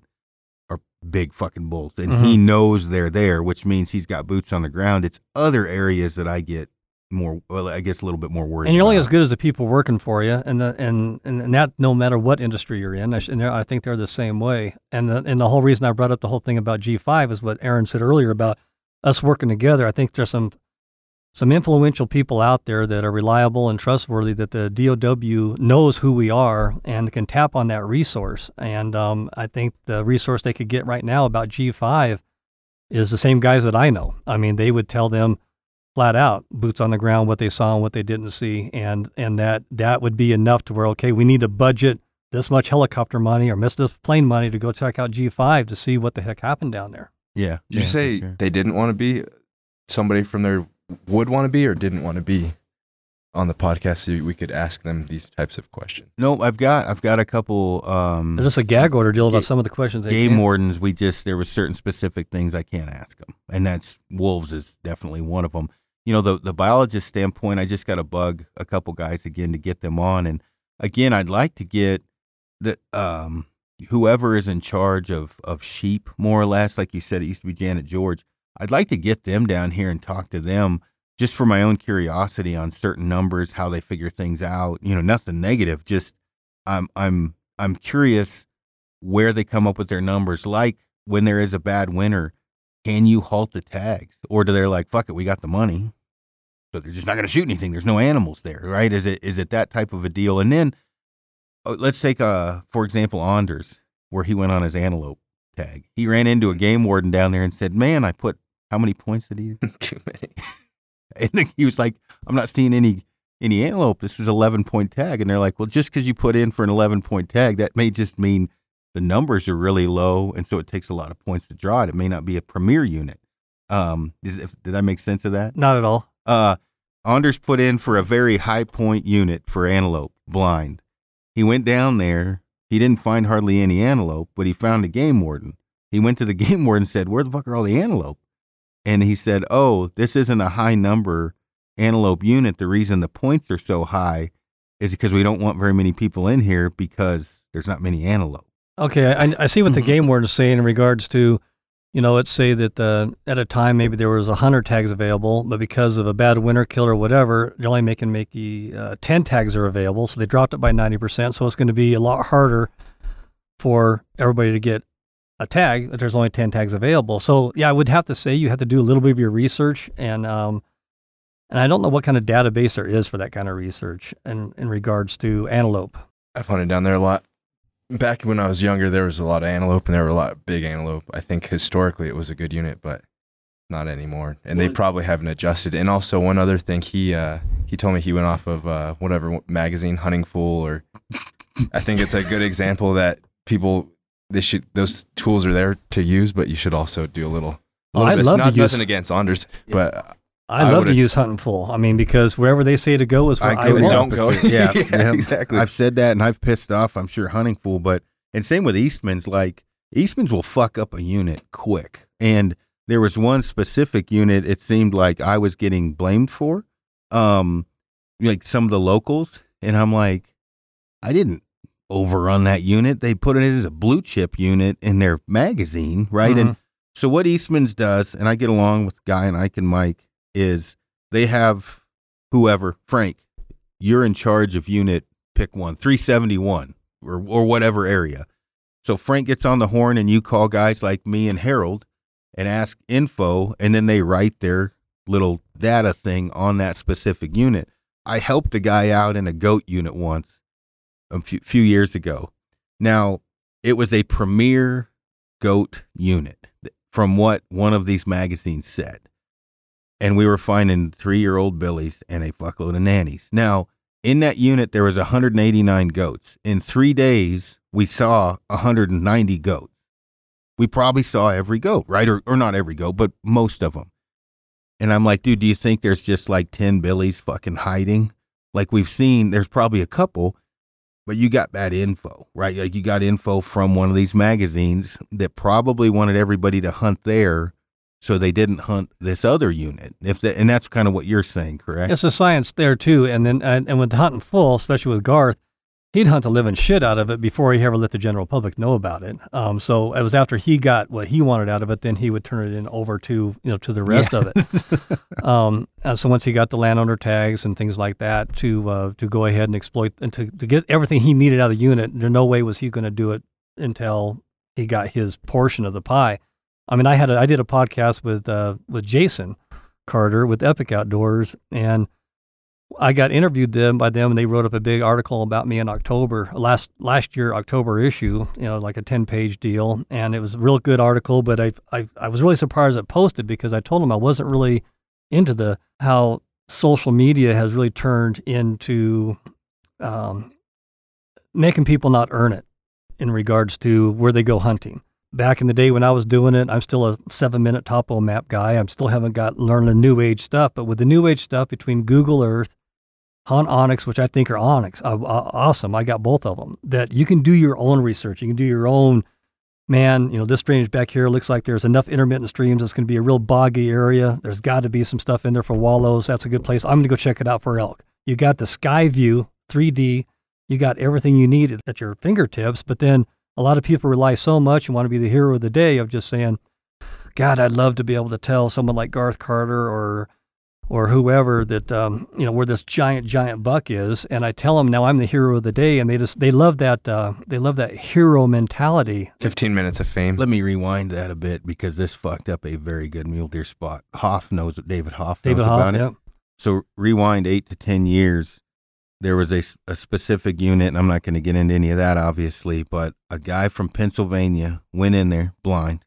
big fucking bulls, and he mm-hmm. knows they're there, which means he's got boots on the ground. It's other areas that I get more, well, I guess a little bit more worried. And you're only as good as the people working for you, and the, and and that no matter what industry you're in. I sh- And I think they're the same way. And the, and the whole reason I brought up the whole thing about G5 is what Aaron said earlier about us working together. I think there's some some influential people out there that are reliable and trustworthy. That the DOW knows who we are and can tap on that resource. And um, I think the resource they could get right now about G5 is the same guys that I know. I mean, they would tell them flat out boots on the ground what they saw and what they didn't see and and that that would be enough to where okay we need to budget this much helicopter money or miss this plane money to go check out G5 to see what the heck happened down there. yeah. Did you say sure. they didn't want to be somebody from there would want to be or didn't want to be on the podcast so we could ask them these types of questions? No, I've got I've got a couple um There's just a gag order deal about Ga- some of the questions game wardens. We just there was certain specific things I can't ask them, and that's wolves is definitely one of them. You know, the the biologist standpoint, I just got to bug a couple guys again to get them on, and again, I'd like to get the um whoever is in charge of of sheep, more or less, like you said, it used to be Janet George. I'd like to get them down here and talk to them just for my own curiosity on certain numbers, how they figure things out. You know, nothing negative. Just I'm I'm I'm curious where they come up with their numbers. Like when there is a bad winter, can you halt the tags, or do they like fuck it, we got the money, so they're just not going to shoot anything. There's no animals there, right? Is it is it that type of a deal? And then uh, let's take uh for example Anders, where he went on his antelope tag. He ran into a game warden down there and said, "Man, I put how many points did he?" Too many. And he was like, "I'm not seeing any any antelope. This was 11 point tag." And they're like, "Well, just because you put in for an 11 point tag, that may just mean the numbers are really low, and so it takes a lot of points to draw it. It may not be a premier unit." Um, is, if, did that make sense of that? Not at all. Uh, Anders put in for a very high point unit for antelope blind. He went down there. He didn't find hardly any antelope, but he found a game warden. He went to the game warden and said, "Where the fuck are all the antelope?" And he said, "Oh, this isn't a high number antelope unit. The reason the points are so high is because we don't want very many people in here because there's not many antelope." Okay, I, I see what the game warden is saying in regards to, you know, let's say that uh, at a time maybe there was a hundred tags available, but because of a bad winter kill or whatever, they're only making maybe uh, ten tags are available, so they dropped it by ninety percent. So it's going to be a lot harder for everybody to get a tag there's only ten tags available. So yeah, I would have to say you have to do a little bit of your research and. Um, and I don't know what kind of database there is for that kind of research in, in regards to antelope. I've hunted down there a lot. Back when I was younger, there was a lot of antelope, and there were a lot of big antelope. I think historically it was a good unit, but not anymore. And they probably haven't adjusted. And also one other thing, he uh, he told me he went off of uh, whatever magazine, Hunting Fool, or I think it's a good example that people they should those tools are there to use, but you should also do a little. Oh, little I'd bit- love to not use- nothing against Anders, but I, I love to would've- use Hunting Fool. I mean, because wherever they say to go is where I, go the will. don't go. Yeah, Yeah, yeah, exactly. I've said that, and I've pissed off. I'm sure hunting fool, but and same with Eastman's. Like Eastman's will fuck up a unit quick, and there was one specific unit. It seemed like I was getting blamed for, um, like some of the locals, and I'm like, I didn't overrun that unit. They put it as a blue chip unit in their magazine, right? And Mhm. so what Eastman's does, and I get along with Guy and Ike and Mike, is they have whoever, Frank, you're in charge of unit pick one, 371 or or whatever area. So Frank gets on the horn and you call guys like me and Harold and ask info, and then they write their little data thing on that specific unit. I helped a guy out in a goat unit once a few, few years ago. Now, it was a premier goat unit from what one of these magazines said. And we were finding three year old billies and a fuckload of nannies. Now, in that unit, there was 189 goats. In three days, we saw 190 goats. We probably saw every goat, right? Or, or not every goat, but most of them. And I'm like, dude, do you think there's just like 10 billies fucking hiding? Like we've seen, there's probably a couple, but you got bad info, right? Like you got info from one of these magazines that probably wanted everybody to hunt there, so they didn't hunt this other unit. If that, and that's kind of what you're saying, correct? It's a science there too, and then and, and with Hunting Fool, especially with Garth, he'd hunt the living shit out of it before he ever let the general public know about it. Um, so it was after he got what he wanted out of it, then he would turn it in over to you know to the rest Yeah. of it. um, so once he got the landowner tags and things like that to uh, to go ahead and exploit and to, to get everything he needed out of the unit, there no way was he going to do it until he got his portion of the pie. I mean, I had a, I did a podcast with uh, with Jason Carter with Epic Outdoors and. I got interviewed them by them, and they wrote up a big article about me in October last last year October issue. You know, like a ten page deal, and it was a real good article. But I I, I was really surprised it posted because I told them I wasn't really into the how social media has really turned into um, making people not earn it in regards to where they go hunting. Back in the day when I was doing it, I'm still a seven minute topo map guy. I'm still haven't got learned the new age stuff. But with the new age stuff between Google Earth, Hunt onX, which I think are onX, uh, uh, awesome. I got both of them. That you can do your own research. You can do your own. Man, you know this drainage back here looks like there's enough intermittent streams. It's going to be a real boggy area. There's got to be some stuff in there for wallows. That's a good place. I'm going to go check it out for elk. You got the sky view, 3D. You got everything you need at your fingertips. But then a lot of people rely so much and want to be the hero of the day of just saying, God, I'd love to be able to tell someone like Garth Carter or or whoever that um, you know where this giant giant buck is, and I tell them now I'm the hero of the day, and they just they love that uh, they love that hero mentality. 15 minutes of fame. Let me rewind that a bit because this fucked up a very good mule deer spot. Hoff knows what David Hoff knows David about Hoff, it. yeah. So rewind eight to ten years, there was a, a specific unit, and I'm not going to get into any of that, obviously, but a guy from Pennsylvania went in there blind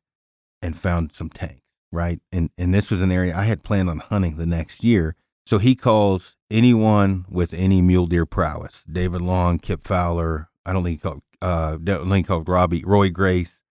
and found some tanks, right? And and this was an area I had planned on hunting the next year. So he calls anyone with any mule deer prowess, David Long, Kip Fowler. I don't think he called uh, don't think called Robbie, Roy Grace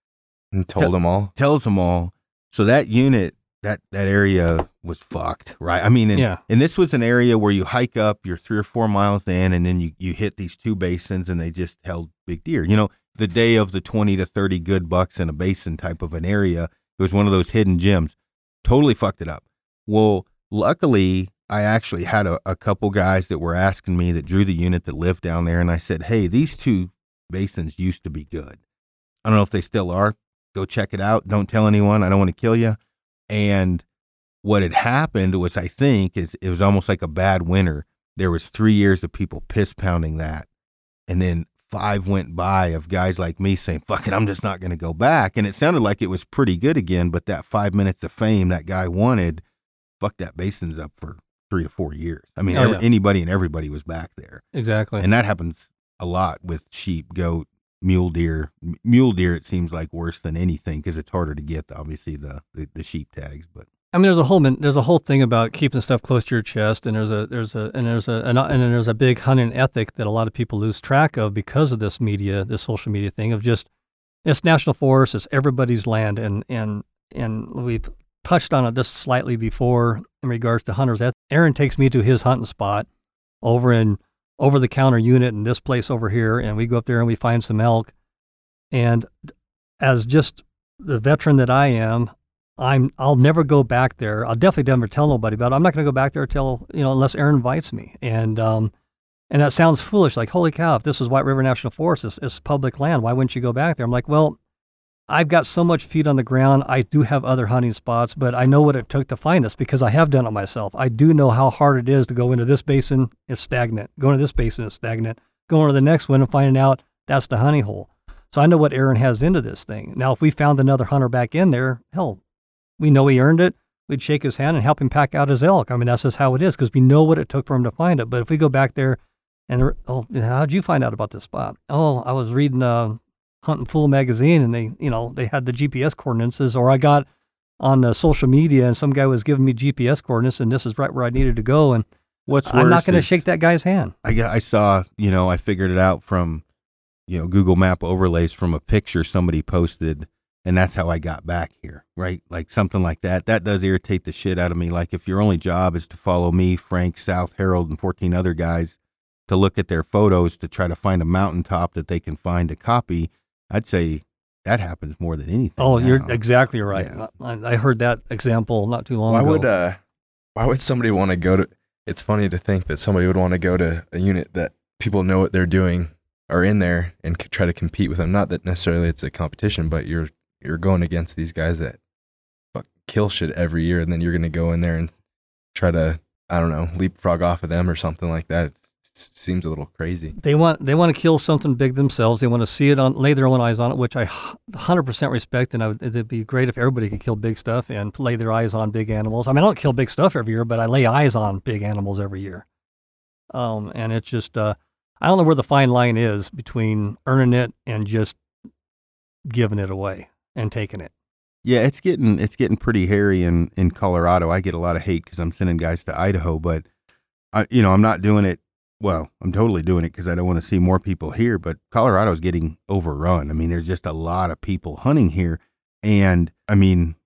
and told them all. tells them all. So that unit, that that area was fucked, right? I mean, and, Yeah. and this was an area where you hike up, you're three or four miles in, and then you you hit these two basins, and they just held big deer. You know, the day of the twenty to thirty good bucks in a basin type of an area, it was one of those hidden gems. Totally fucked it up. Well, luckily, I actually had a, a couple guys that were asking me that drew the unit that lived down there, and I said, hey, these two basins used to be good. I don't know if they still are. Go check it out. Don't tell anyone. I don't want to kill you. And what had happened was, I think, is it was almost like a bad winter. There was three years of people piss pounding that, and then five went by of guys like me saying, "Fuck it, I'm just not going to go back." And it sounded like it was pretty good again, but that five minutes of fame that guy wanted, fuck that basin's up for three to four years. I mean, Oh, every, yeah. anybody and everybody was back there. Exactly. And that happens a lot with sheep, goat, mule deer. M- Mule deer, it seems like worse than anything because it's harder to get, obviously, the, the, the sheep tags. But I mean, there's a whole there's a whole thing about keeping stuff close to your chest, and there's a there's a and there's a and, and there's a big hunting ethic that a lot of people lose track of because of this media, this social media thing of just it's national forest, it's everybody's land, and and and we've touched on it just slightly before in regards to hunters. Aaron takes me to his hunting spot over in over the counter unit in this place over here, and we go up there and we find some elk, and as just the veteran that I am, I'm I'll never go back there. I'll definitely never tell nobody about it. I'm not going to go back there till you know unless Aaron invites me. And um, and that sounds foolish. Like holy cow, if this is White River National Forest, it's, it's public land. Why wouldn't you go back there? I'm like, well, I've got so much feet on the ground. I do have other hunting spots, but I know what it took to find this because I have done it myself. I do know how hard it is to go into this basin. It's stagnant. Going to this basin is stagnant. Going to the next one and finding out that's the honey hole. So I know what Aaron has into this thing. Now, if we found another hunter back in there, hell, we know he earned it. We'd shake his hand and help him pack out his elk. I mean, that's just how it is because we know what it took for him to find it. But if we go back there and, oh, how'd you find out about this spot? Oh, I was reading uh, Hunting Fool magazine and they, you know, they had the GPS coordinates or I got on the social media and some guy was giving me GPS coordinates and this is right where I needed to go. And What's worse I'm not going to shake that guy's hand. I I saw, you know, I figured it out from, you know, Google Map overlays from a picture somebody posted, and that's how I got back here, right? Like something like that. That does irritate the shit out of me. Like if your only job is to follow me, Frank, South Harold, and 14 other guys to look at their photos to try to find a mountaintop that they can find to copy, I'd say that happens more than anything. Oh, you're exactly right. Yeah. I, I heard that example not too long Why ago. would uh, why would somebody want to go to? It's funny to think that somebody would want to go to a unit that people know what they're doing are in there and try to compete with them. Not that necessarily it's a competition, but you're you're going against these guys that kill shit every year, and then you're gonna go in there and try to I don't know leapfrog off of them or something like that. It's, it seems a little crazy. they want they want to kill something big themselves. They want to see it on, lay their own eyes on it, which I 100% respect. And would, it'd be great if everybody could kill big stuff and lay their eyes on big animals. I mean, I don't kill big stuff every year, but I lay eyes on big animals every year. Um, and it's just uh, I don't know where the fine line is between earning it and just giving it away and taking it. Yeah, it's getting it's getting pretty hairy in in Colorado. I get a lot of hate because I'm sending guys to Idaho, but I you know I'm not doing it. Well, I'm totally doing it because I don't want to see more people here. But Colorado's getting overrun. I mean, there's just a lot of people hunting here, and I mean,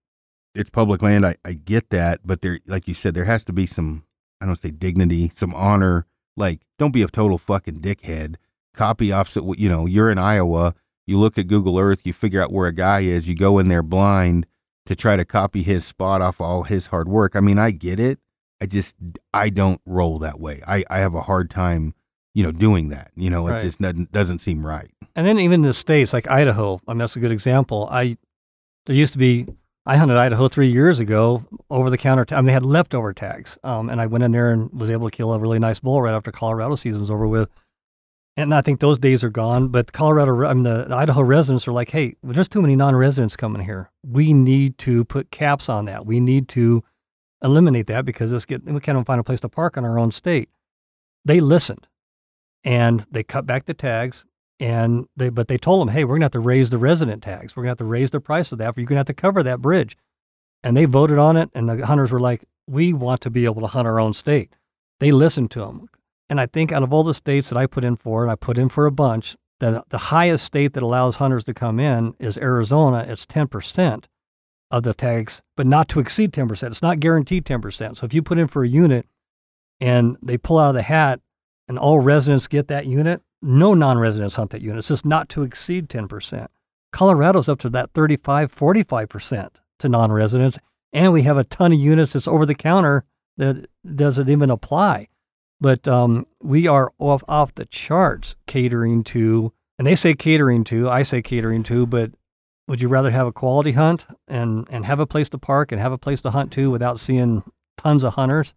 it's public land. I I get that, but there, like you said, there has to be some I don't say dignity, some honor. Like, don't be a total fucking dickhead. Copy opposite. You know, you're in Iowa you look at Google Earth, you figure out where a guy is, you go in there blind to try to copy his spot off all his hard work. I mean, I get it. I just I don't roll that way. I I have a hard time, you know, doing that. You know, it Right. just doesn't doesn't seem right. And then even in the states like Idaho, I mean, that's a good example. I there used to be I hunted Idaho three years ago over the counter. I mean, they had leftover tags, um, and I went in there and was able to kill a really nice bull right after Colorado season was over with. And I think those days are gone. But Colorado, I mean, the, Idaho residents are like, "Hey, there's too many non-residents coming here. We need to put caps on that. We need to eliminate that because get, we can't even find a place to park in our own state." They listened, and they cut back the tags and they but they told them, hey, we're gonna have to raise the resident tags. We're gonna have to raise the price of that. You're gonna have to cover that bridge. And they voted on it, and the hunters were like, we want to be able to hunt our own state. They listened to them, and I think out of all the states that I put in for, and I put in for a bunch, the the highest state that allows hunters to come in is Arizona. It's ten percent of the tags, but not to exceed ten percent. It's not guaranteed ten percent. So if you put in for a unit, and they pull out of the hat, and all residents get that unit, no non-residents hunt that unit. It's just not to exceed 10%. Colorado's up to that 35, 45% to non-residents. And we have a ton of units that's over the counter that doesn't even apply. But um, we are off, off the charts catering to, and they say catering to, I say catering to, but would you rather have a quality hunt and, and have a place to park and have a place to hunt to without seeing tons of hunters?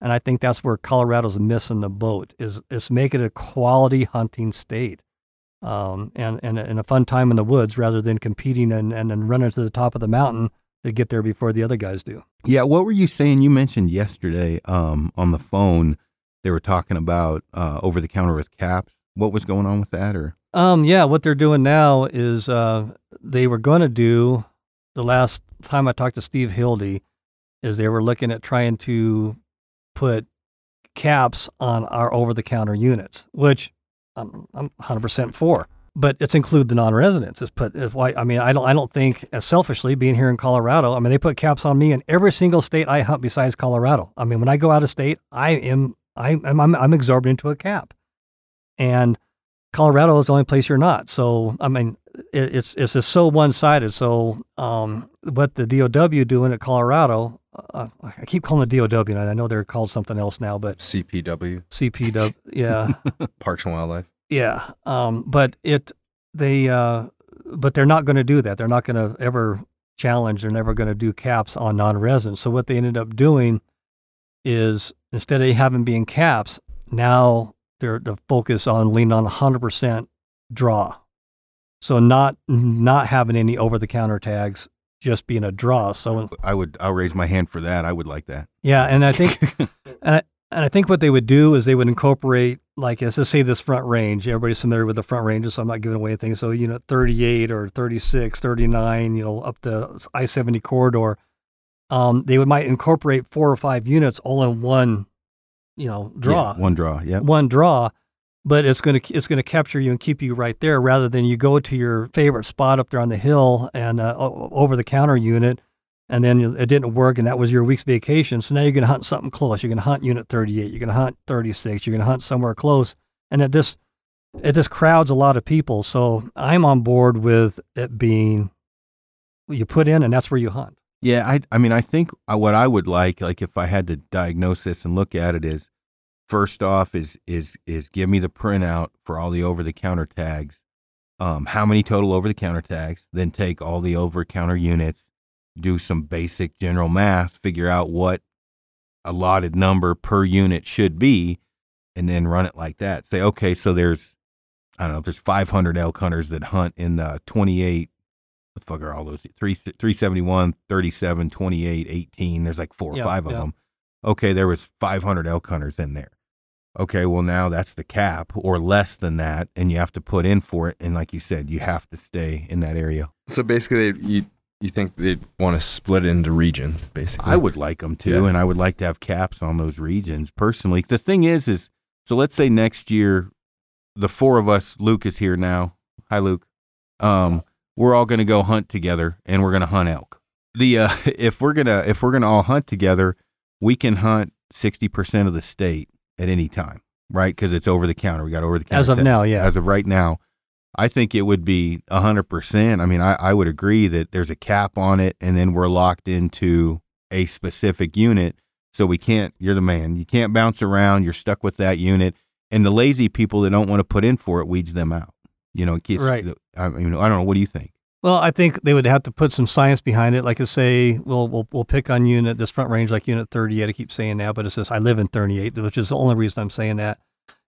And I think that's where Colorado's missing the boat is is make it a quality hunting state, um, and, and and a fun time in the woods rather than competing and and then running to the top of the mountain to get there before the other guys do. Yeah, what were you saying? You mentioned yesterday um, on the phone they were talking about uh, over the counter with caps. What was going on with that? Or Um, yeah, what they're doing now is uh, they were going to do the last time I talked to Steve Hildy is they were looking at trying to put caps on our over-the-counter units, which I'm, I'm 100% for. But it's include the non-residents. It's put. It's why I mean I don't. I don't think as selfishly being here in Colorado. I mean they put caps on me in every single state I hunt besides Colorado. I mean when I go out of state, I am I am I'm, I'm absorbed into a cap, and Colorado is the only place you're not. So I mean, it, it's it's just so one sided. So um, what the DOW doing at Colorado, uh, I keep calling the DOW, and I know they're called something else now, but CPW, CPW, yeah, Parks and Wildlife. yeah. Um, but it they uh, but they're not going to do that. They're not going to ever challenge. They're never going to do caps on non-residents. So what they ended up doing is instead of having being caps, now they're the focus on leaning on 100% draw. So not not having any over-the-counter tags just being a draw. So I would I'll raise my hand for that. I would like that. yeah, and I think and I, and I think what they would do is they would incorporate like let's just say this front range. Everybody's familiar with the front ranges, so I'm not giving away anything. So you know, 38 or 36, 39, you know, up the I-70 corridor. Um, they would might incorporate four or five units all in one, you know, draw Yeah, one draw. yeah. one draw, but it's going to it's going to capture you and keep you right there rather than you go to your favorite spot up there on the hill and uh, over the counter unit, and then it didn't work and that was your week's vacation. So now you're going to hunt something close. You're going to hunt unit 38. You're going to hunt 36. You're going to hunt somewhere close, and it just it just crowds a lot of people. So I'm on board with it being you put in and that's where you hunt. Yeah, I I mean I think what I would like like if I had to diagnose this and look at it is first off is is is give me the printout for all the over the counter tags. Um how many total over the counter tags, then take all the over counter units, do some basic general math, figure out what allotted number per unit should be and then run it like that. Say okay, so there's I don't know, if there's 500 elk hunters that hunt in the 28 what the fuck are all those? Three, 371, 37, 28, 18. There's like four or Yeah, five of yeah. them. Okay, there was 500 elk hunters in there. Okay, well now that's the cap or less than that, and you have to put in for it. And like you said, you have to stay in that area. So basically, they, you you think they'd want to split it into regions, basically? I would like them to, Yeah. and I would like to have caps on those regions personally. The thing is, is so let's say next year, the four of us, Luke is here now. Hi, Luke. Um, we're all going to go hunt together, and we're going to hunt elk. The uh, if we're gonna if we're gonna all hunt together, we can hunt sixty percent of the state at any time, right? Because it's over the counter. We got over the counter As of test. now, yeah. As of right now, I think it would be hundred percent. I mean, I, I would agree that there's a cap on it, and then we're locked into a specific unit. So we can't. You're the man. You can't bounce around. You're stuck with that unit. And the lazy people that don't want to put in for it weeds them out. You know, it keeps, Right. I mean, I don't know. What do you think? Well, I think they would have to put some science behind it. Like I say, we'll we'll we'll pick on unit this front range like unit 38. I keep saying that, but it says I live in 38, which is the only reason I'm saying that.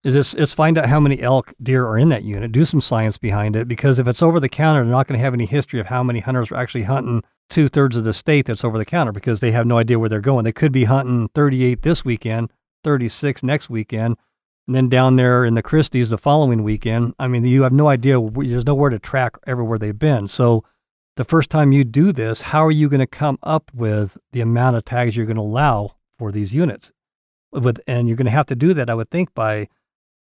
Is this it's find out how many elk deer are in that unit. Do some science behind it because if it's over the counter, they're not going to have any history of how many hunters are actually hunting two thirds of the state that's over the counter because they have no idea where they're going. They could be hunting 38 this weekend, 36 next weekend, and then down there in the Christies the following weekend. I mean, you have no idea. There's nowhere to track everywhere they've been. So the first time you do this, how are you going to come up with the amount of tags you're going to allow for these units? With and you're going to have to do that, I would think, by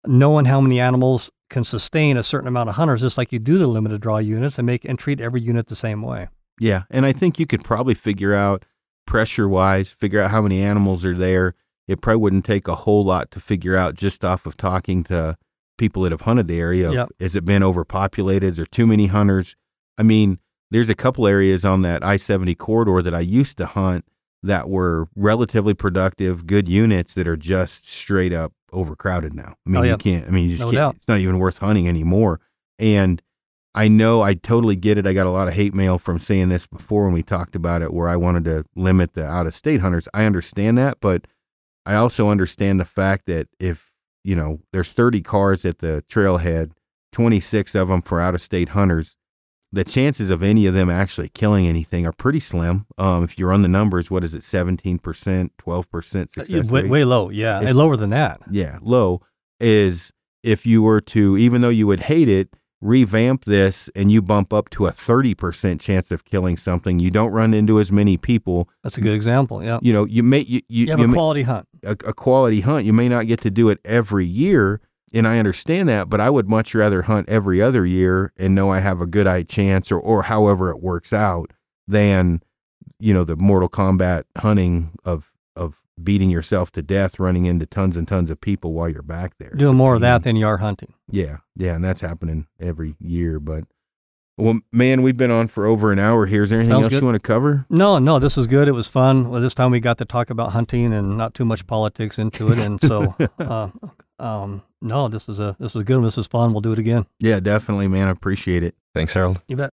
knowing how many animals can sustain a certain amount of hunters, just like you do the limited draw units, and make and treat every unit the same way. Yeah, and I think you could probably figure out pressure wise, figure out how many animals are there. It probably wouldn't take a whole lot to figure out just off of talking to people that have hunted the area. Yep. Has it been overpopulated? Is there too many hunters? I mean, there's a couple areas on that I 70 corridor that I used to hunt that were relatively productive, good units that are just straight up overcrowded now. I mean, Oh, yeah. you can't, I mean, you just No can't, doubt. it's not even worth hunting anymore. And I know I totally get it. I got a lot of hate mail from saying this before when we talked about it, where I wanted to limit the out of state hunters. I understand that, but I also understand the fact that if, you know, there's 30 cars at the trailhead, 26 of them for out of state hunters, the chances of any of them actually killing anything are pretty slim. Um, if you run the numbers, what is it, 17%, 12% success Uh, way, rate? way low, yeah, It's- lower than that. yeah, low is if you were to, even though you would hate it, revamp this and you bump up to a 30% chance of killing something. You don't run into as many people. That's a good example. Yeah, You know, you may, you, you, you have you a may- quality hunt. a, a quality hunt. You may not get to do it every year, and I understand that, but I would much rather hunt every other year and know I have a good eye chance or or however it works out than you know the Mortal Kombat hunting of of beating yourself to death, running into tons and tons of people while you're back there. It's a Doing more of that than you are hunting. Yeah, yeah, and that's happening every year. But well, man, we've been on for over an hour here. Is there anything Sounds else good. you want to cover? No, no, this was good. It was fun. Well, this time we got to talk about hunting and not too much politics into it. And so, uh, um, no, this was a this was good. This was fun. We'll do it again. Yeah, definitely, man. I appreciate it. Thanks, Harold. You bet.